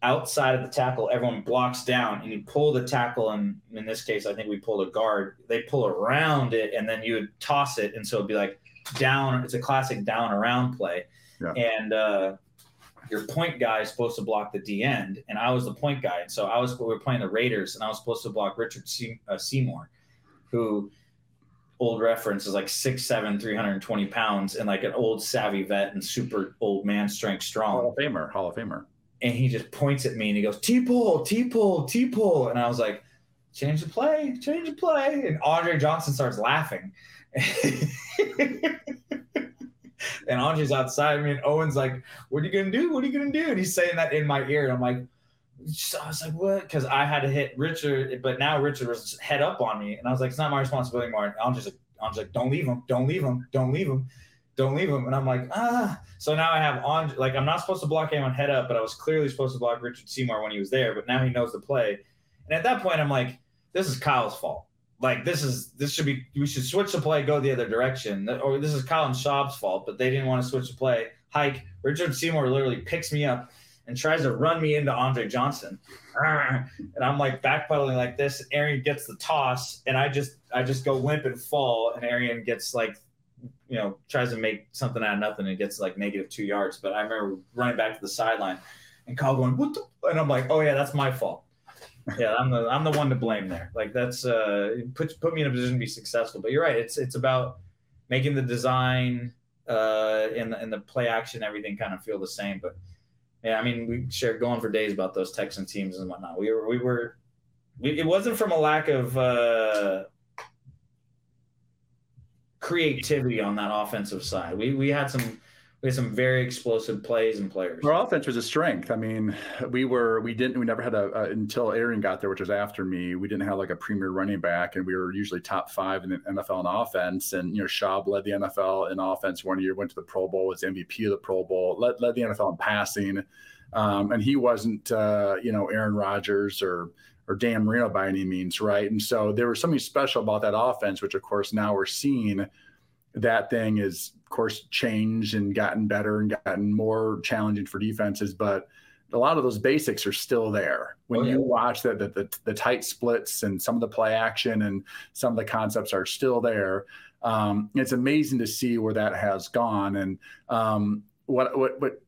outside of the tackle, everyone blocks down and you pull the tackle. And in this case, I think we pulled a guard. They pull around it and then you would toss it. And so it'd be like down. It's a classic down around play. Yeah. And uh, your point guy is supposed to block the D end. And I was the point guy. And so I was, we were playing the Raiders and I was supposed to block Richard uh, Seymour, who old reference is like six seven, 320 pounds, and like an old savvy vet and super old man strength strong. Hall of Famer, Hall of Famer. And he just points at me and he goes, T pull, T pull, T pull. And I was like, change the play, change the play. And Andre Johnson starts laughing. and Andre's outside me, and Owen's like, What are you gonna do? What are you gonna do? And he's saying that in my ear. And I'm like, I was like, what? Because I had to hit Richard, but now Richard was head up on me, and I was like, it's not my responsibility anymore. I'm just like, I'm just like, don't leave him, don't leave him, don't leave him, don't leave him. And I'm like, ah. So now I have on, like, I'm not supposed to block him on head up, but I was clearly supposed to block Richard Seymour when he was there. But now he knows the play, and at that point, I'm like, this is Kyle's fault. Like this is this should be we should switch the play, go the other direction. Or this is Colin Schaub's fault, but they didn't want to switch the play. Hike Richard Seymour literally picks me up and tries to run me into Andre Johnson. And I'm like backpedaling like this. Arian gets the toss, and I just I just go limp and fall, and Arian gets like, you know, tries to make something out of nothing and gets like negative two yards. But I remember running back to the sideline. and Kyle going, "What?" The? And I'm like, "Oh yeah, that's my fault." yeah, I'm the I'm the one to blame there. Like that's uh put put me in a position to be successful. But you're right. It's it's about making the design uh and the, and the play action everything kind of feel the same. But yeah, I mean we shared going for days about those Texan teams and whatnot. We were we were we, it wasn't from a lack of uh creativity on that offensive side. We we had some we had some very explosive plays and players. Our offense was a strength. I mean, we were we didn't we never had a, until Arian got there, which was after me. We didn't have like a premier running back, and we were usually top five in the NFL in offense. And you know, Schaub led the NFL in offense one year, went to the Pro Bowl, was MVP of the Pro Bowl, led led the NFL in passing. Um, and he wasn't uh, you know Aaron Rodgers or or Dan Marino by any means, right? And so there was something special about that offense, which of course now we're seeing that thing is course changed and gotten better and gotten more challenging for defenses but a lot of those basics are still there. When oh, yeah. you watch that the, the, the, tight splits and some of the play action and some of the concepts are still there um, it's amazing to see where that has gone. And um, what what what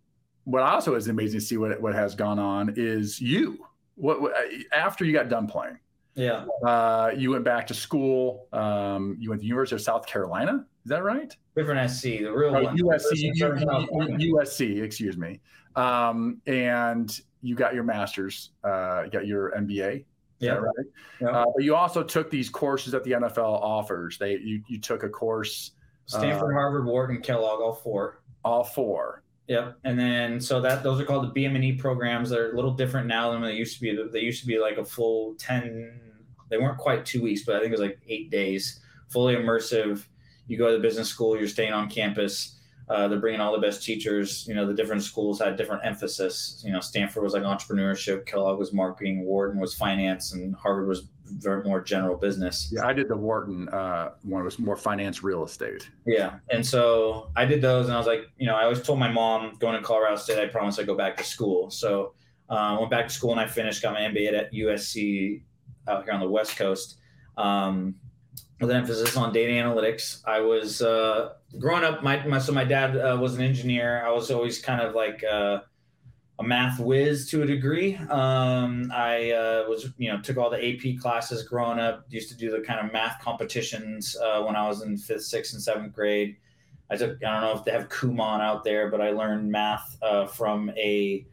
what also is amazing to see what what has gone on is you. What, what after you got done playing yeah. uh, you went back to school um, you went to the university of south carolina is that right? Different SC, the real one. USC, USC, excuse me. Um, and you got your master's, uh, you got your MBA. Yeah. Right. Yeah. Uh, but you also took these courses that the NFL offers. They you you took a course. Stanford, uh, Harvard, Wharton, Kellogg, all four. All four. Yep. And then so that those are called the BM&E programs. They're a little different now than they used to be. They used to be like a full ten. They weren't quite two weeks, but I think it was like eight days, fully immersive you go to the business school, you're staying on campus. Uh, they're bringing all the best teachers. You know, the different schools had different emphasis. You know, Stanford was like entrepreneurship, Kellogg was marketing, Wharton was finance, and Harvard was very more general business. Yeah, I did the Wharton uh, one was more finance, real estate. Yeah, and so I did those, and I was like, you know, I always told my mom going to Colorado State, I promised I'd go back to school. So I uh, went back to school and I finished, got my MBA at USC out here on the West Coast. Um, with an emphasis on data analytics. I was uh, growing up. My, my, so my dad uh, was an engineer. I was always kind of like uh, a math whiz to a degree. Um, I uh, was you know took all the AP classes growing up. Used to do the kind of math competitions uh, when I was in fifth, sixth, and seventh grade. I took I don't know if they have Kumon out there, but I learned math uh, from a.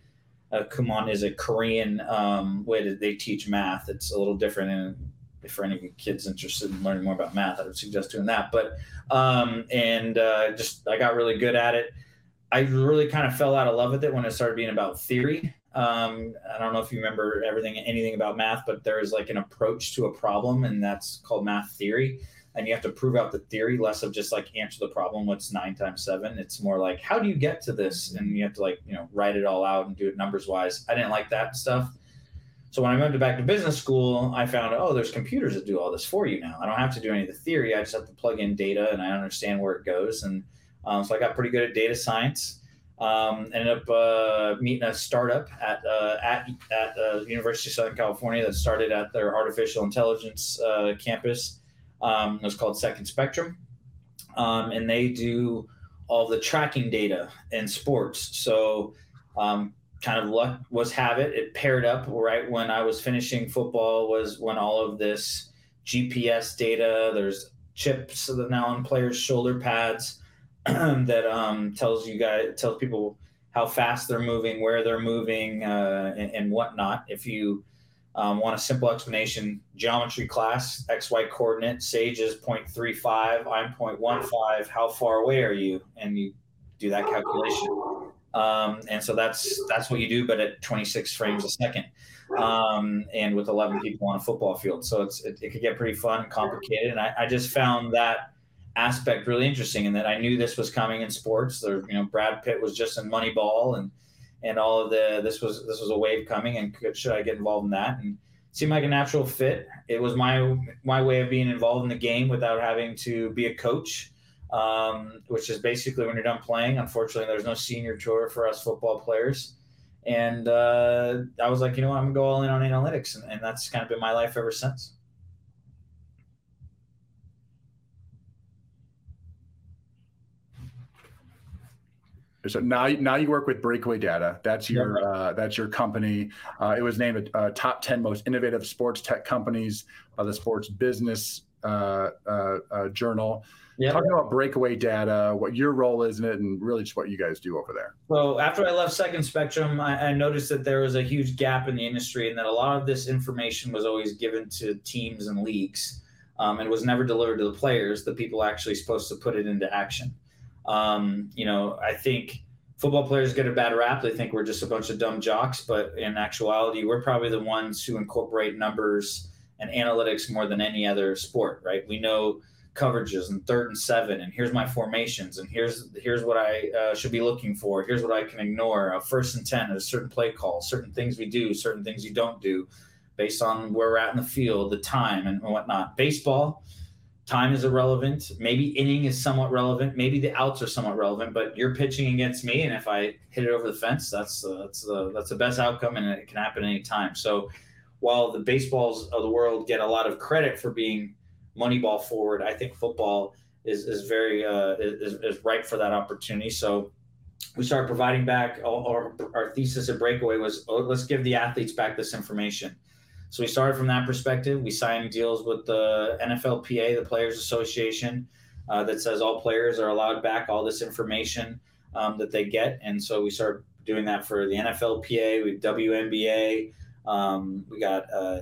Kumon is a Korean um, way that they teach math. It's a little different and for any kids interested in learning more about math, I would suggest doing that. But um, and uh, just I got really good at it. I really kind of fell out of love with it when it started being about theory. Um, I don't know if you remember everything, anything about math, but there is like an approach to a problem, and that's called math theory. And you have to prove out the theory, less of just like answer the problem. What's nine times seven? It's more like how do you get to this, and you have to like you know write it all out and do it numbers wise. I didn't like that stuff. So when I moved back to business school, I found oh, there's computers that do all this for you now. I don't have to do any of the theory. I just have to plug in data and I understand where it goes. And um, so I got pretty good at data science. Um, ended up uh, meeting a startup at uh, at at uh, University of Southern California that started at their artificial intelligence uh, campus. Um, it was called Second Spectrum, um, and they do all the tracking data in sports. So um, kind of luck was have it. It paired up right when I was finishing football was when all of this GPS data. There's chips that now on players' shoulder pads that um, tells you guys tells people how fast they're moving, where they're moving, uh, and, and, whatnot. If you um, want a simple explanation, geometry class, XY coordinate, Sage is 0.35, I'm 0.15. How far away are you? And you do that calculation. Um, and so that's that's what you do, but at 26 frames a second, um, and with 11 people on a football field. So it's it, it could get pretty fun and complicated. And I, I, just found that aspect really interesting, and in that I knew this was coming in sports. There, you know, Brad Pitt was just in Moneyball, and and all of the this was this was a wave coming, and could, should I get involved in that? And seemed like a natural fit. It was my my way of being involved in the game without having to be a coach um, which is basically when you're done playing. Unfortunately, there's no senior tour for us football players. And uh, I was like, you know what, I'm gonna go all in on analytics, and, and that's kind of been my life ever since. So now, now you work with BreakAway Data. That's your uh, that's your company. Uh, it was named a, a, top ten most innovative sports tech companies by the Sports Business uh, uh, uh Journal. Yep. Talk about BreakAway Data, what your role is in it, and really just what you guys do over there. So after I left Second Spectrum, I, I noticed that there was a huge gap in the industry, and that a lot of this information was always given to teams and leagues, um, and was never delivered to the players, the people actually supposed to put it into action. Um, you know, I think football players get a bad rap. They think we're just a bunch of dumb jocks, but in actuality, we're probably the ones who incorporate numbers and analytics more than any other sport, right? We know coverages and third and seven, and here's my formations, and here's here's what I uh, should be looking for. Here's what I can ignore. A first and ten, a certain play call, certain things we do, certain things you don't do, based on where we're at in the field, the time, and whatnot. Baseball time is irrelevant. Maybe inning is somewhat relevant. Maybe the outs are somewhat relevant. But you're pitching against me, and if I hit it over the fence, that's uh, that's the that's the best outcome, and it can happen anytime. So while the baseballs of the world get a lot of credit for being Moneyball forward, I think football is is very uh, is, is ripe for that opportunity. So we started providing back. Our, our thesis at BreakAway was oh, let's give the athletes back this information. So we started from that perspective. We signed deals with the NFLPA, the Players Association, uh, that says all players are allowed back all this information um, that they get, and so we started doing that for the NFLPA, we WNBA, um, we got uh,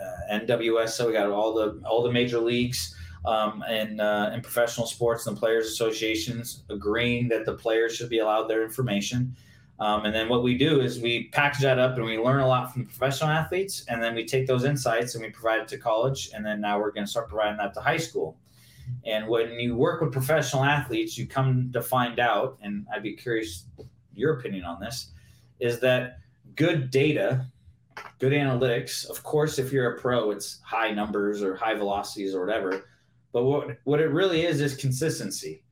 uh, NWS, so we got all the all the major leagues um, and uh, in professional sports and players associations agreeing that the players should be allowed their information. Um, and then what we do is we package that up and we learn a lot from professional athletes, and then we take those insights and we provide it to college, and then now we're going to start providing that to high school. And when you work with professional athletes, you come to find out, and I'd be curious your opinion on this, is that good data good analytics. Of course, if you're a pro, it's high numbers or high velocities or whatever. But what what it really is is consistency.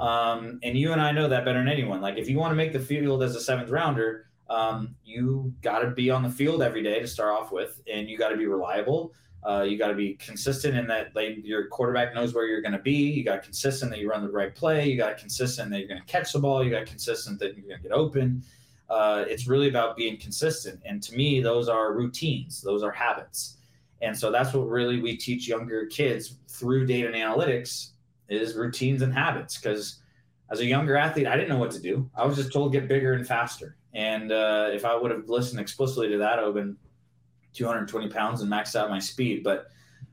Um, and you and I know that better than anyone. Like if you want to make the field as a seventh rounder, um, you got to be on the field every day to start off with, and you got to be reliable. Uh, you got to be consistent in that like, your quarterback knows where you're going to be. You got consistent that you run the right play. You got consistent that you're going to catch the ball. You got consistent that you're going to get open uh, it's really about being consistent. And to me, those are routines, those are habits. And so that's what really we teach younger kids through data and analytics is routines and habits. Because as a younger athlete, I didn't know what to do. I was just told get bigger and faster. And uh, if I would have listened explicitly to that, I would have been 220 pounds and maxed out my speed. But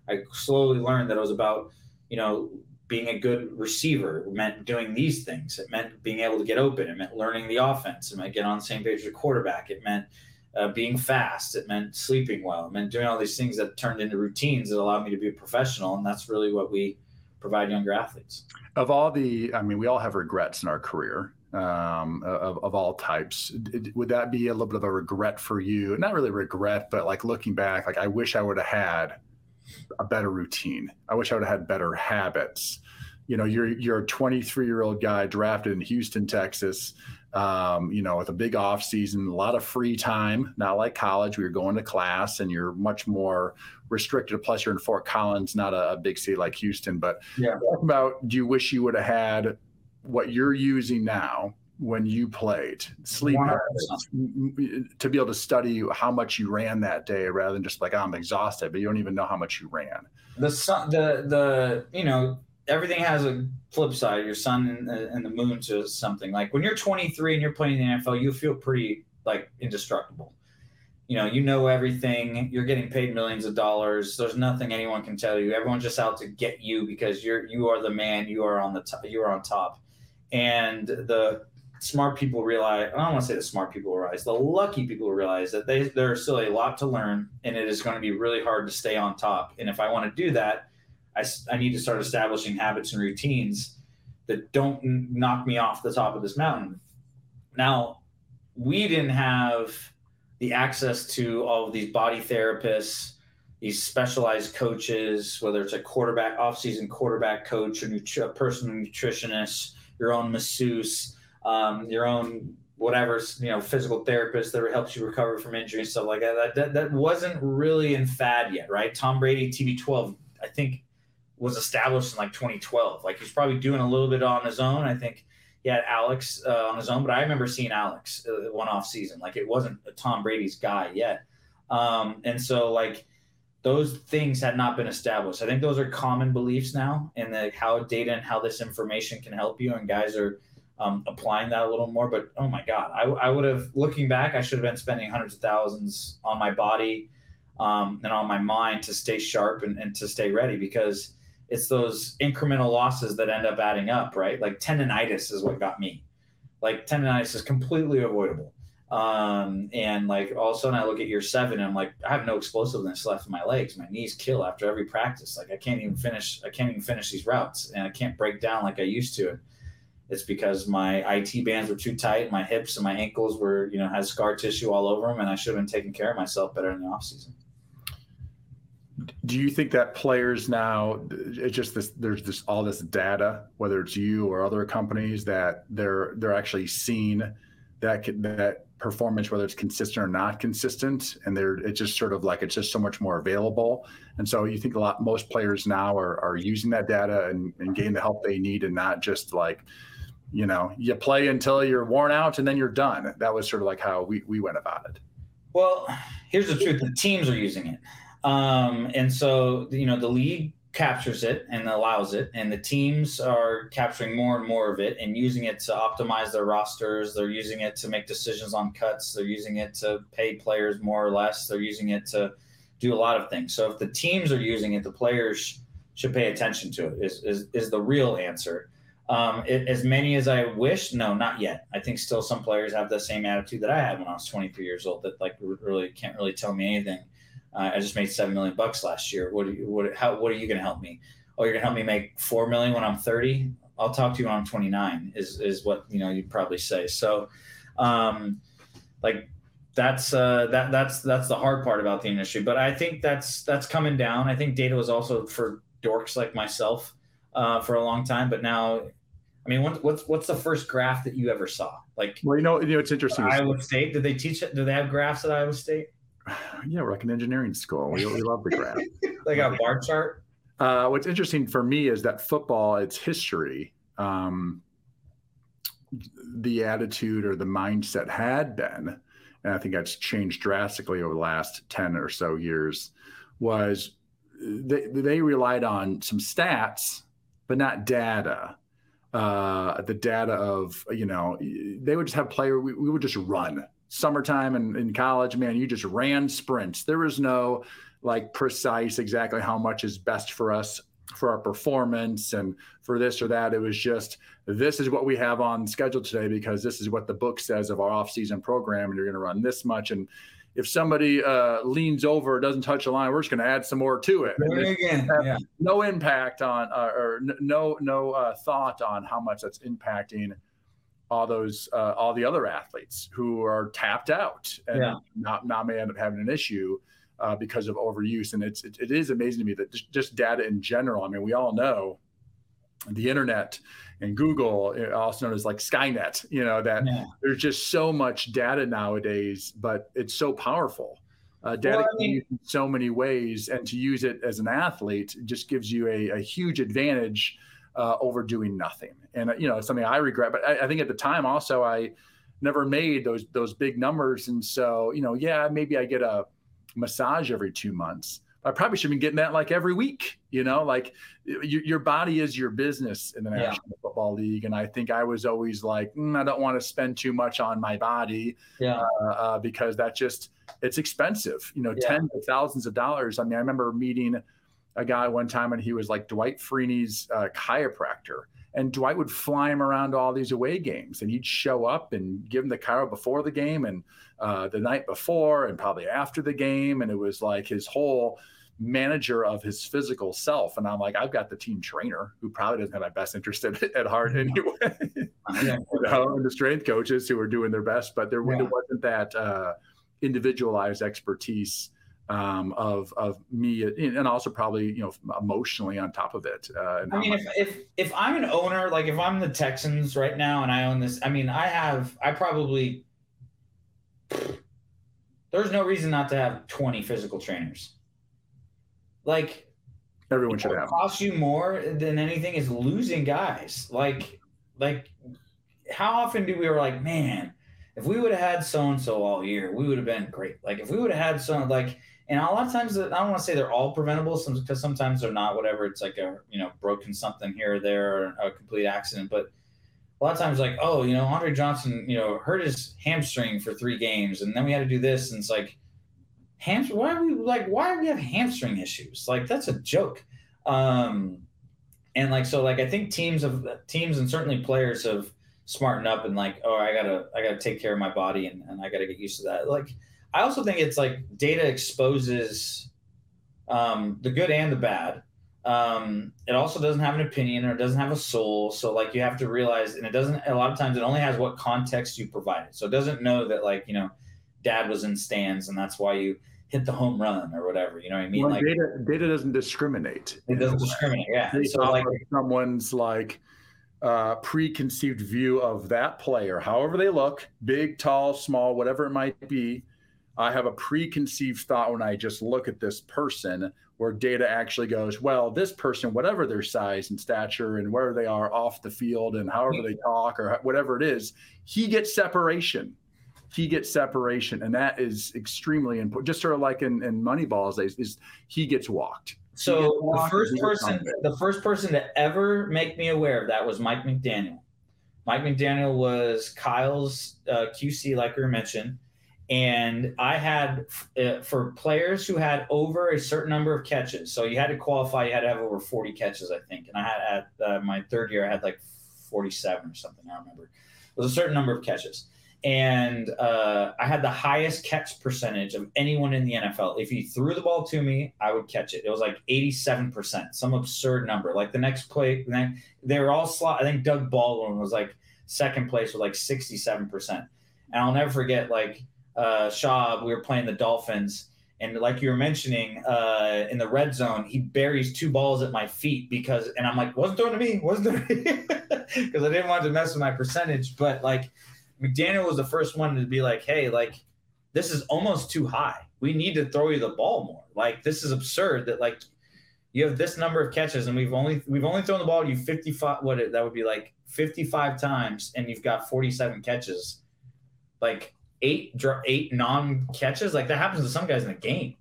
I slowly learned that it was about, you know, being a good receiver it meant doing these things. It meant being able to get open. It meant learning the offense. It meant getting on the same page with the quarterback. It meant uh, being fast. It meant sleeping well. It meant doing all these things that turned into routines that allowed me to be a professional. And that's really what we provide younger athletes. Of all the, I mean, we all have regrets in our career um, of, of all types. Would that be a little bit of a regret for you? Not really regret, but like looking back, like I wish I would have had a better routine. I wish I would have had better habits. You know, you're you're a 23 year old guy drafted in Houston, Texas. Um, you know, with a big off season, a lot of free time. Not like college, where you're going to class and you're much more restricted. Plus, you're in Fort Collins, not a, a big city like Houston. But yeah, talk about do you wish you would have had what you're using now when you played. Sleep to be able to study how much you ran that day rather than just like oh, i'm exhausted but you don't even know how much you ran. The sun the the you know everything has a flip side. Your sun and the, and the moon to something. Like when you're 23 and you're playing in the nfl you feel pretty like indestructible. You know you know everything. You're getting paid millions of dollars. There's nothing anyone can tell you. Everyone's just out to get you because you're you are the man. You are on the top you are on top. And the smart people realize I don't want to say the smart people realize the lucky people realize that they there's still a lot to learn and it is going to be really hard to stay on top. And if I want to do that I, I need to start establishing habits and routines that don't knock me off the top of this mountain. Now we didn't have the access to all of these body therapists these specialized coaches whether it's a quarterback off-season quarterback coach or a personal nutritionist your own masseuse um, your own whatever you know physical therapist that helps you recover from injury and stuff like that. That, that that wasn't really in fad yet, right? Tom Brady TB12, I think, was established in like 2012. Like he's probably doing a little bit on his own. I think he had Alex uh, on his own, but I remember seeing Alex uh, one off season. Like it wasn't Tom Brady's guy yet. Um, and so like those things had not been established. I think those are common beliefs now, and how data and how this information can help you. And guys are um, applying that a little more. But oh my God, I, I would have looking back, I should have been spending hundreds of thousands on my body um, and on my mind to stay sharp and, and to stay ready because it's those incremental losses that end up adding up, right? Like tendonitis is what got me. Like tendonitis is completely avoidable. Um, and like all of a sudden I look at year seven and I'm like, I have no explosiveness left in my legs. My knees kill after every practice. Like I can't even finish, I can't even finish these routes and I can't break down like I used to. It's because my IT bands were too tight. My hips and my ankles were, you know, had scar tissue all over them and I should have been taking care of myself better in the off season do you think that players now it's just this there's this all this data whether it's you or other companies that they're they're actually seeing that that performance whether it's consistent or not consistent and they're it's just sort of like it's just so much more available and so you think a lot most players now are, are using that data and, and getting the help they need and not just like you know you play until you're worn out and then you're done that was sort of like how we, we went about it well here's the truth the teams are using it um, and so, you know, the league captures it and allows it, and the teams are capturing more and more of it and using it to optimize their rosters. They're using it to make decisions on cuts. They're using it to pay players more or less. They're using it to do a lot of things. So if the teams are using it, the players should pay attention to it. Is is, is the real answer. Um, it, as many as I wish, no, not yet. I think still some players have the same attitude that I had when I was 23 years old. That like really can't really tell me anything. Uh, I just made seven million bucks last year. What you, what how what are you going to help me? Oh, you're going to help me make four million when I'm 30. I'll talk to you when I'm 29. Is is what you know you'd probably say. So, um, like that's uh, that that's that's the hard part about the industry. But I think that's that's coming down. I think data was also for dorks like myself uh, for a long time, but now. I mean, what, what's what's the first graph that you ever saw? Like, well, you know, you know, it's interesting. Iowa State. Did they teach it? Do they have graphs at Iowa State? yeah, we're like an engineering school. We, we love the graph. like a bar chart. Uh, what's interesting for me is that football, its history, um, the attitude or the mindset had been, and I think that's changed drastically over the last 10 or so years, was they, they relied on some stats, but not data. Uh, the data of, you know, they would just have player, we, we would just run summertime and in college, man, you just ran sprints. There was no like precise exactly how much is best for us for our performance and for this or that. It was just this is what we have on schedule today because this is what the book says of our off-season program, and you're going to run this much. And if somebody uh, leans over, doesn't touch the line, we're just going to add some more to it. Again, yeah. No impact on, uh, or no no uh, thought on how much that's impacting all those uh, all the other athletes who are tapped out and yeah. not not may end up having an issue uh, because of overuse. And it's it, it is amazing to me that just, just, data in general. I mean, we all know the internet and Google, uh, also known as like Skynet. You know that yeah. there's just so much data nowadays, but it's so powerful. Uh, data well, I mean, in so many ways, and to use it as an athlete just gives you a, a huge advantage uh, over doing nothing. And uh, you know, something I regret. But I, I, think at the time also I never made those those big numbers, and so you know, yeah, maybe I get a massage every two months. I probably should be getting that like every week. You know, like your, your body is your business in the National yeah. Football League, and I think I was always like, mm, I don't want to spend too much on my body, yeah, uh, uh, because that just it's expensive. You know, yeah. tens of thousands of dollars. I mean, I remember meeting a guy one time and he was like Dwight Freeney's uh, chiropractor. And Dwight would fly him around all these away games and he'd show up and give him the chiro before the game and uh, the night before and probably after the game. And it was like his whole manager of his physical self. And I'm like, I've got the team trainer who probably doesn't have my best interest at, at heart anyway. you know, and the strength coaches who are doing their best, but there, yeah. wasn't that uh, individualized expertise um, of of me and also probably you know emotionally on top of it. Uh, I mean, if, if if I'm an owner, like if I'm the Texans right now and I own this, I mean, I have I probably there's no reason not to have 20 physical trainers. Like everyone should have. Cost you more than anything is losing guys. Like like how often do we were like, man, if we would have had so and so all year, we would have been great. Like if we would have had some like, and a lot of times I don't want to say they're all preventable, because sometimes they're not. Whatever, it's like a you know broken something here or there, or a complete accident. But a lot of times, like oh, you know, Andre Johnson, you know, hurt his hamstring for three games, and then we had to do this, and it's like, hamstring. Why are we like? Why do we have hamstring issues? Like that's a joke. Um, and like so, like I think teams of teams and certainly players have smartened up and like, oh, I gotta I gotta take care of my body and, and I gotta get used to that. Like I also think it's like data exposes um, the good and the bad. Um, it also doesn't have an opinion or it doesn't have a soul. So like you have to realize, and it doesn't. A lot of times, it only has what context you provided. So it doesn't know that like you know, dad was in stands and that's why you hit the home run or whatever. You know what I mean? Well, like data, data doesn't discriminate. It doesn't discriminate. Yeah. So like someone's like uh, preconceived view of that player, however they look, big, tall, small, whatever it might be. I have a preconceived thought when I just look at this person where data actually goes, well, this person, whatever their size and stature and where they are off the field and however they talk or whatever it is, he gets separation. He gets separation. And that is extremely important. Just sort of like in, in Moneyball, is, is he gets walked. So the first person, the first person to ever make me aware of that was Mike McDaniel. Mike McDaniel was Kyle's uh, QC, like we mentioned, and I had uh, for players who had over a certain number of catches. So you had to qualify; you had to have over forty catches, I think. And I had at uh, my third year, I had like forty-seven or something. I remember. It was a certain number of catches and uh, I had the highest catch percentage of anyone in the NFL. If he threw the ball to me, I would catch it. It was like 87%, some absurd number. Like the next play, they were all slot. I think Doug Baldwin was like second place with like 67%. And I'll never forget, like, uh, Schaub, we were playing the Dolphins. And like you were mentioning, uh, in the red zone, he buries two balls at my feet because, and I'm like, wasn't throwing to me, wasn't throwing because I didn't want to mess with my percentage. But like, McDaniel was the first one to be like, hey, like this is almost too high. We need to throw you the ball more. Like this is absurd that like you have this number of catches and we've only we've only thrown the ball to you 55 what it, that would be like 55 times and you've got 47 catches. Like eight eight non catches like that happens to some guys in a game.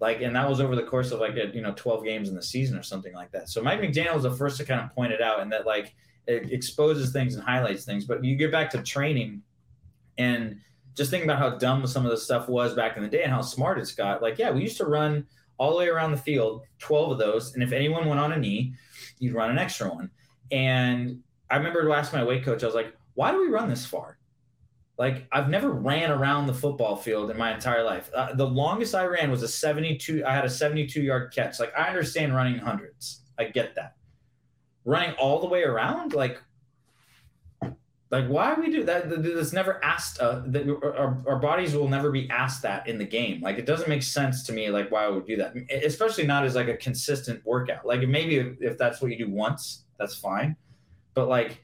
Like and that was over the course of like a, you know 12 games in the season or something like that. So Mike McDaniel was the first to kind of point it out and that like it exposes things and highlights things. But you get back to training and just think about how dumb some of the stuff was back in the day and how smart it's got. Like, yeah, we used to run all the way around the field, 12 of those. And if anyone went on a knee, you'd run an extra one. And I remember to ask my weight coach, I was like, why do we run this far? Like, I've never ran around the football field in my entire life. Uh, the longest I ran was a 72, I had a 72 yard catch. Like, I understand running hundreds, I get that running all the way around? Like like why we do that? That's never asked uh, that our, our bodies will never be asked that in the game. Like it doesn't make sense to me like why I would do that? Especially not as like a consistent workout. Like maybe if, that's what you do once that's fine. But like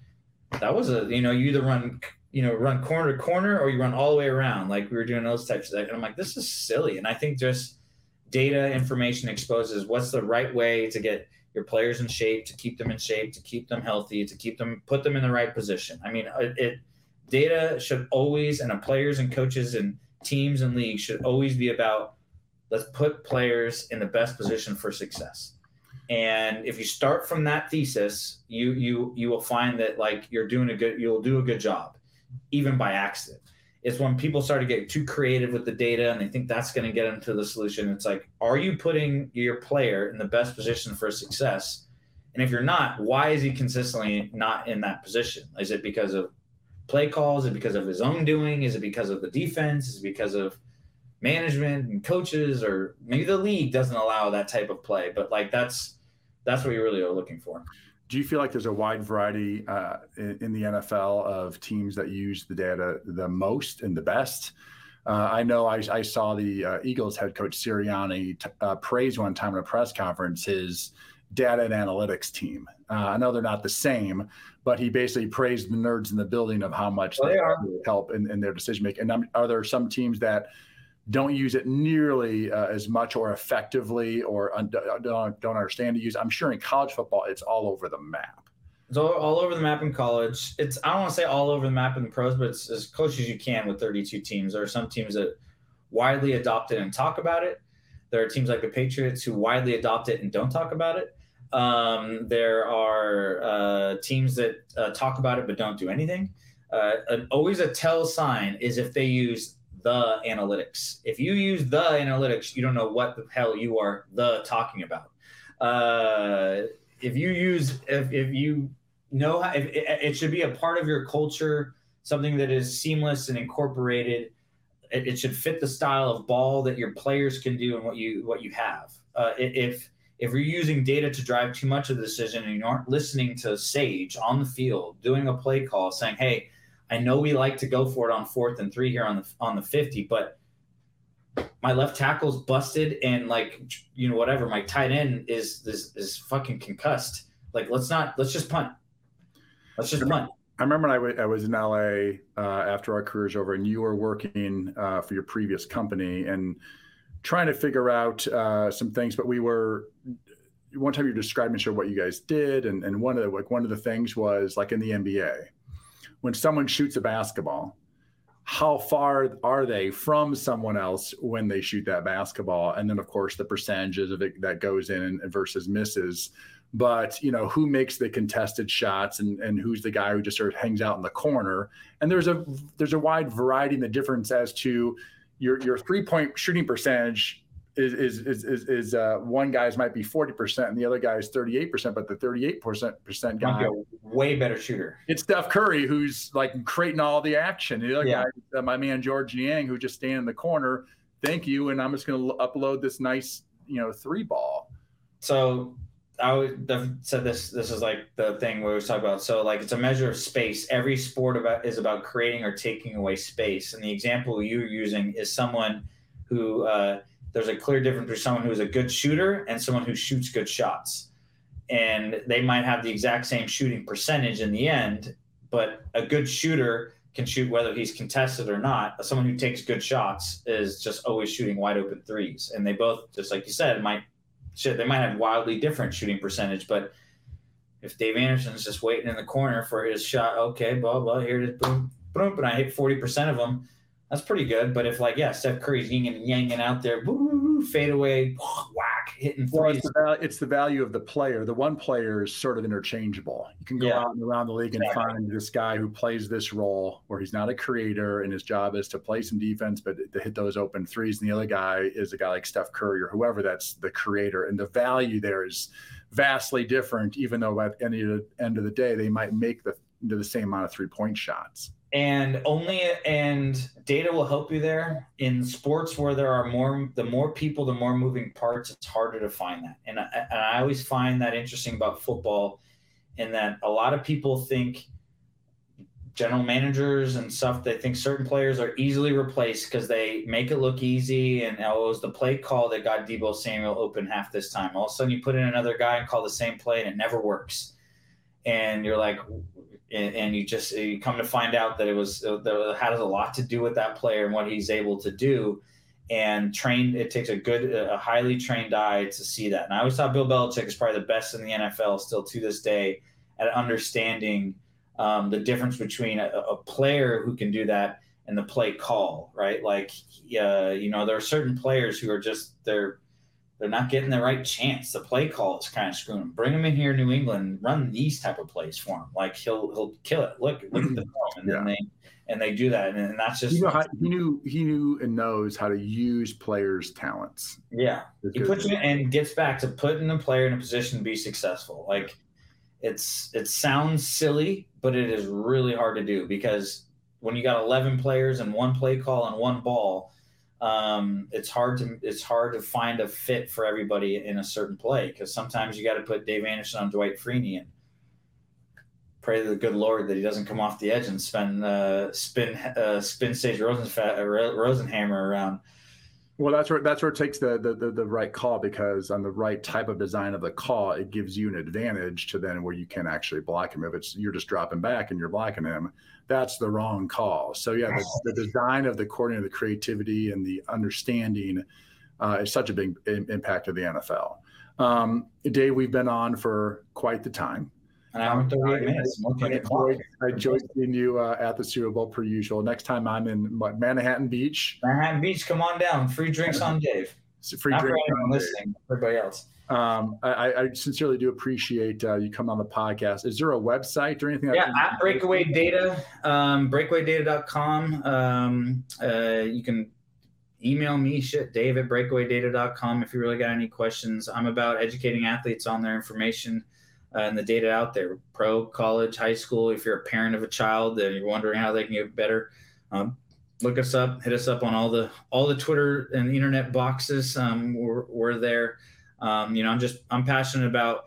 that was a you know you either run you know run corner to corner or you run all the way around like we were doing those types of things and i'm like this is silly. And i think just data information exposes what's the right way to get your players in shape, to keep them in shape, to keep them healthy, to keep them put them in the right position. I mean, it, it data should always and players and coaches and teams and leagues should always be about let's put players in the best position for success. And if you start from that thesis, you you you will find that like you're doing a good you'll do a good job, even by accident is when people start to get too creative with the data and they think that's going to get them to the solution. It's like, are you putting your player in the best position for success? And if you're not, why is he consistently not in that position? Is it because of play calls? Is it because of his own doing? Is it because of the defense? Is it because of management and coaches? Or maybe the league doesn't allow that type of play, but like that's that's what you really are looking for do you feel like there's a wide variety uh, in, in, the NFL of teams that use the data the most and the best? Uh, I know I, I saw the uh, Eagles head coach Sirianni t- uh, praise one time in a press conference his data and analytics team. Uh, I know they're not the same, but he basically praised the nerds in the building of how much oh, they, they help in, in, their decision making. And are there some teams that don't use it nearly uh, as much or effectively or un- don't, don't understand to use. I'm sure in college football, it's all over the map. It's all, all over the map in college. It's I don't want to say all over the map in the pros, but it's as close as you can with 32 teams. There are some teams that widely adopt it and talk about it. There are teams like the Patriots who widely adopt it and don't talk about it. Um, there are uh, teams that uh, talk about it but don't do anything. Uh, an, always a tell sign is if they use the analytics. If you use the analytics, you don't know what the hell you are the talking about. Uh, if you use, if, if you know, how, if, it, it should be a part of your culture, something that is seamless and incorporated. It, it, should fit the style of ball that your players can do and what you what you have. Uh, if if you're using data to drive too much of the decision and you aren't listening to Sage on the field doing a play call, saying, "Hey, I know we like to go for it on fourth and three here on the on the 50, but my left tackle's busted and like you know whatever my tight end is is is fucking concussed. Like let's not let's just punt. Let's just punt. I remember when I, w- I was in LA uh, after our careers over, and you were working uh, for your previous company and trying to figure out uh, some things. But we were one time you described me sure what you guys did, and, and one of the like one of the things was like in the NBA when someone shoots a basketball, how far are they from someone else when they shoot that basketball? And then, of course, the percentages of it that goes in versus misses. But you know, who makes the contested shots, and, and who's the guy who just sort of hangs out in the corner? And there's a there's a wide variety in the difference as to your your three point shooting percentage is is is is, uh, one guy's might be forty percent and the other guy is thirty eight percent, but the thirty eight percent percent guy way better shooter. It's Steph Curry who's like creating all the action. The other yeah. guy, uh, my man Georges Niang, who just stand in the corner. Thank you, and I'm just going to upload this nice you know three ball. So I would have said this. This is like the thing we was talking about. So like it's a measure of space. Every sport about is about creating or taking away space. And the example you're using is someone who. Uh, there's a clear difference between someone who's a good shooter and someone who shoots good shots. And they might have the exact same shooting percentage in the end, but a good shooter can shoot whether he's contested or not. Someone who takes good shots is just always shooting wide open threes. And they both, just like you said, might shit, they might have wildly different shooting percentage, but if Dave Anderson's just waiting in the corner for his shot, okay, blah blah, here it is, boom, boom, and I hit forty percent of them that's pretty good. But if like yeah, Steph Curry's yin and yanging out there, woo, fade away, whack, hitting threes. Well, it's, the, it's, the, value of the player. The one player is sort of interchangeable. You can go yeah. out and around the league and exactly. find this guy who plays this role where he's not a creator and his job is to play some defense, but to hit those open threes. And the other guy is a guy like Steph Curry or whoever that's the creator. And the value there is vastly different, even though at the end of the, end of the day they might make the the same amount of three point shots and only and data will help you there. In sports where there are more the more people the more moving parts it's harder to find that. And I, and I always find that interesting about football in that a lot of people think general managers and stuff they think certain players are easily replaced because they make it look easy and oh, it was the play call that got Deebo Samuel open half this time. All of a sudden you put in another guy and call the same play and it never works. And you're like and, and, you just you come to find out that it was that has a lot to do with that player and what he's able to do. And trained it takes a good a highly trained eye to see that. And i always thought bill belichick is probably the best in the nfl still to this day at understanding um, the difference between a, a, player who can do that and the play call right? Like uh, you know there are certain players who are just they're they're not getting the right chance. The play call is kind of screwing them. Bring him in here, New England, run these type of plays for him. Like he'll he'll kill it. Look look at the film, and yeah. then they and they do that, and, and that's just you know how, he knew he knew and knows how to use players' talents. Yeah, he puts you and gets back to putting a player in a position to be successful. Like it's it sounds silly, but it is really hard to do because when you got 11 players and one play call and one ball um, it's hard to it's hard to find a fit for everybody in a certain play because sometimes you got to put Dave Anderson on Dwight Freeney and pray to the good Lord that he doesn't come off the edge and spin uh, spin uh, spin Sage Rosenfa- uh, Rosenhammer around. Well, that's where that's where it takes the, the, the the right call because on the right type of design of the call, it gives you an advantage to then where you can actually block him. If it's you're just dropping back and you're blocking him, that's the wrong call. So yeah, the, the design of the coordinator, the creativity, and the understanding uh, is such a big impact of the NFL. Um, Dave, we've been on for quite the time. An hour and 38 minutes. I, enjoyed, I enjoyed seeing you uh, at the Super Bowl per usual. Next time I'm in what, Manhattan Beach. Manhattan Beach, come on down. Free drinks on Dave. free Not drinks for anyone listening, everybody else. Um, I, I, sincerely do appreciate uh, you coming on the podcast. Is there a website or anything? Yeah, at BreakAway Data, um, breakawaydata.com. Um, uh, you can email me shit dave at breakawaydata.com if you really got any questions i'm about educating athletes on their information and the data out there. Pro college high school if you're a parent of a child and you're wondering how they can get better. Um, look us up hit us up on all the all the twitter and internet boxes um, we're, we're there. Um, you know i'm just i'm passionate about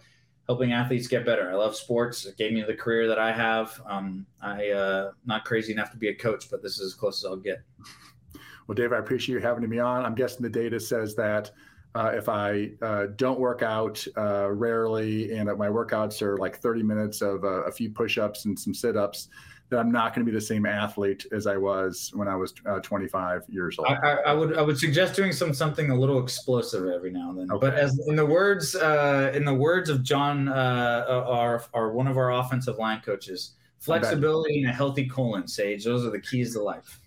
helping athletes get better. I love sports. It gave me the career that i have. Um, i uh, not crazy enough to be a coach but this is as close as i'll get. Well, Dave, I appreciate you having me on. I'm guessing the data says that uh, if I uh, don't work out uh, rarely and my workouts are like 30 minutes of a few push ups and some sit ups, that I'm not going to be the same athlete as I was when I was uh, 25 years old. I, I, would I would suggest doing some something a little explosive every now and then. Okay. But as in the words uh, in the words of John, uh, our, our one of our offensive line coaches, flexibility and a healthy colon, Sage. Those are the keys to life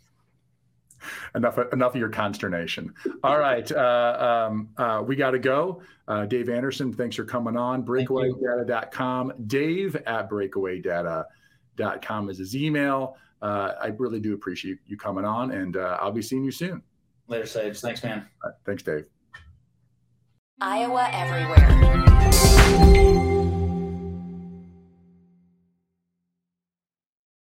enough enough of your consternation. All right, uh, um, uh, we got to go. Uh, Dave Anderson, thanks for coming on. Breakawaydata.com. Dave at breakawaydata.com is his email. Uh, I really do appreciate you coming on, and uh, I'll be seeing you soon. Later, Sage. Thanks, man. Right, thanks, Dave. Iowa Everywhere.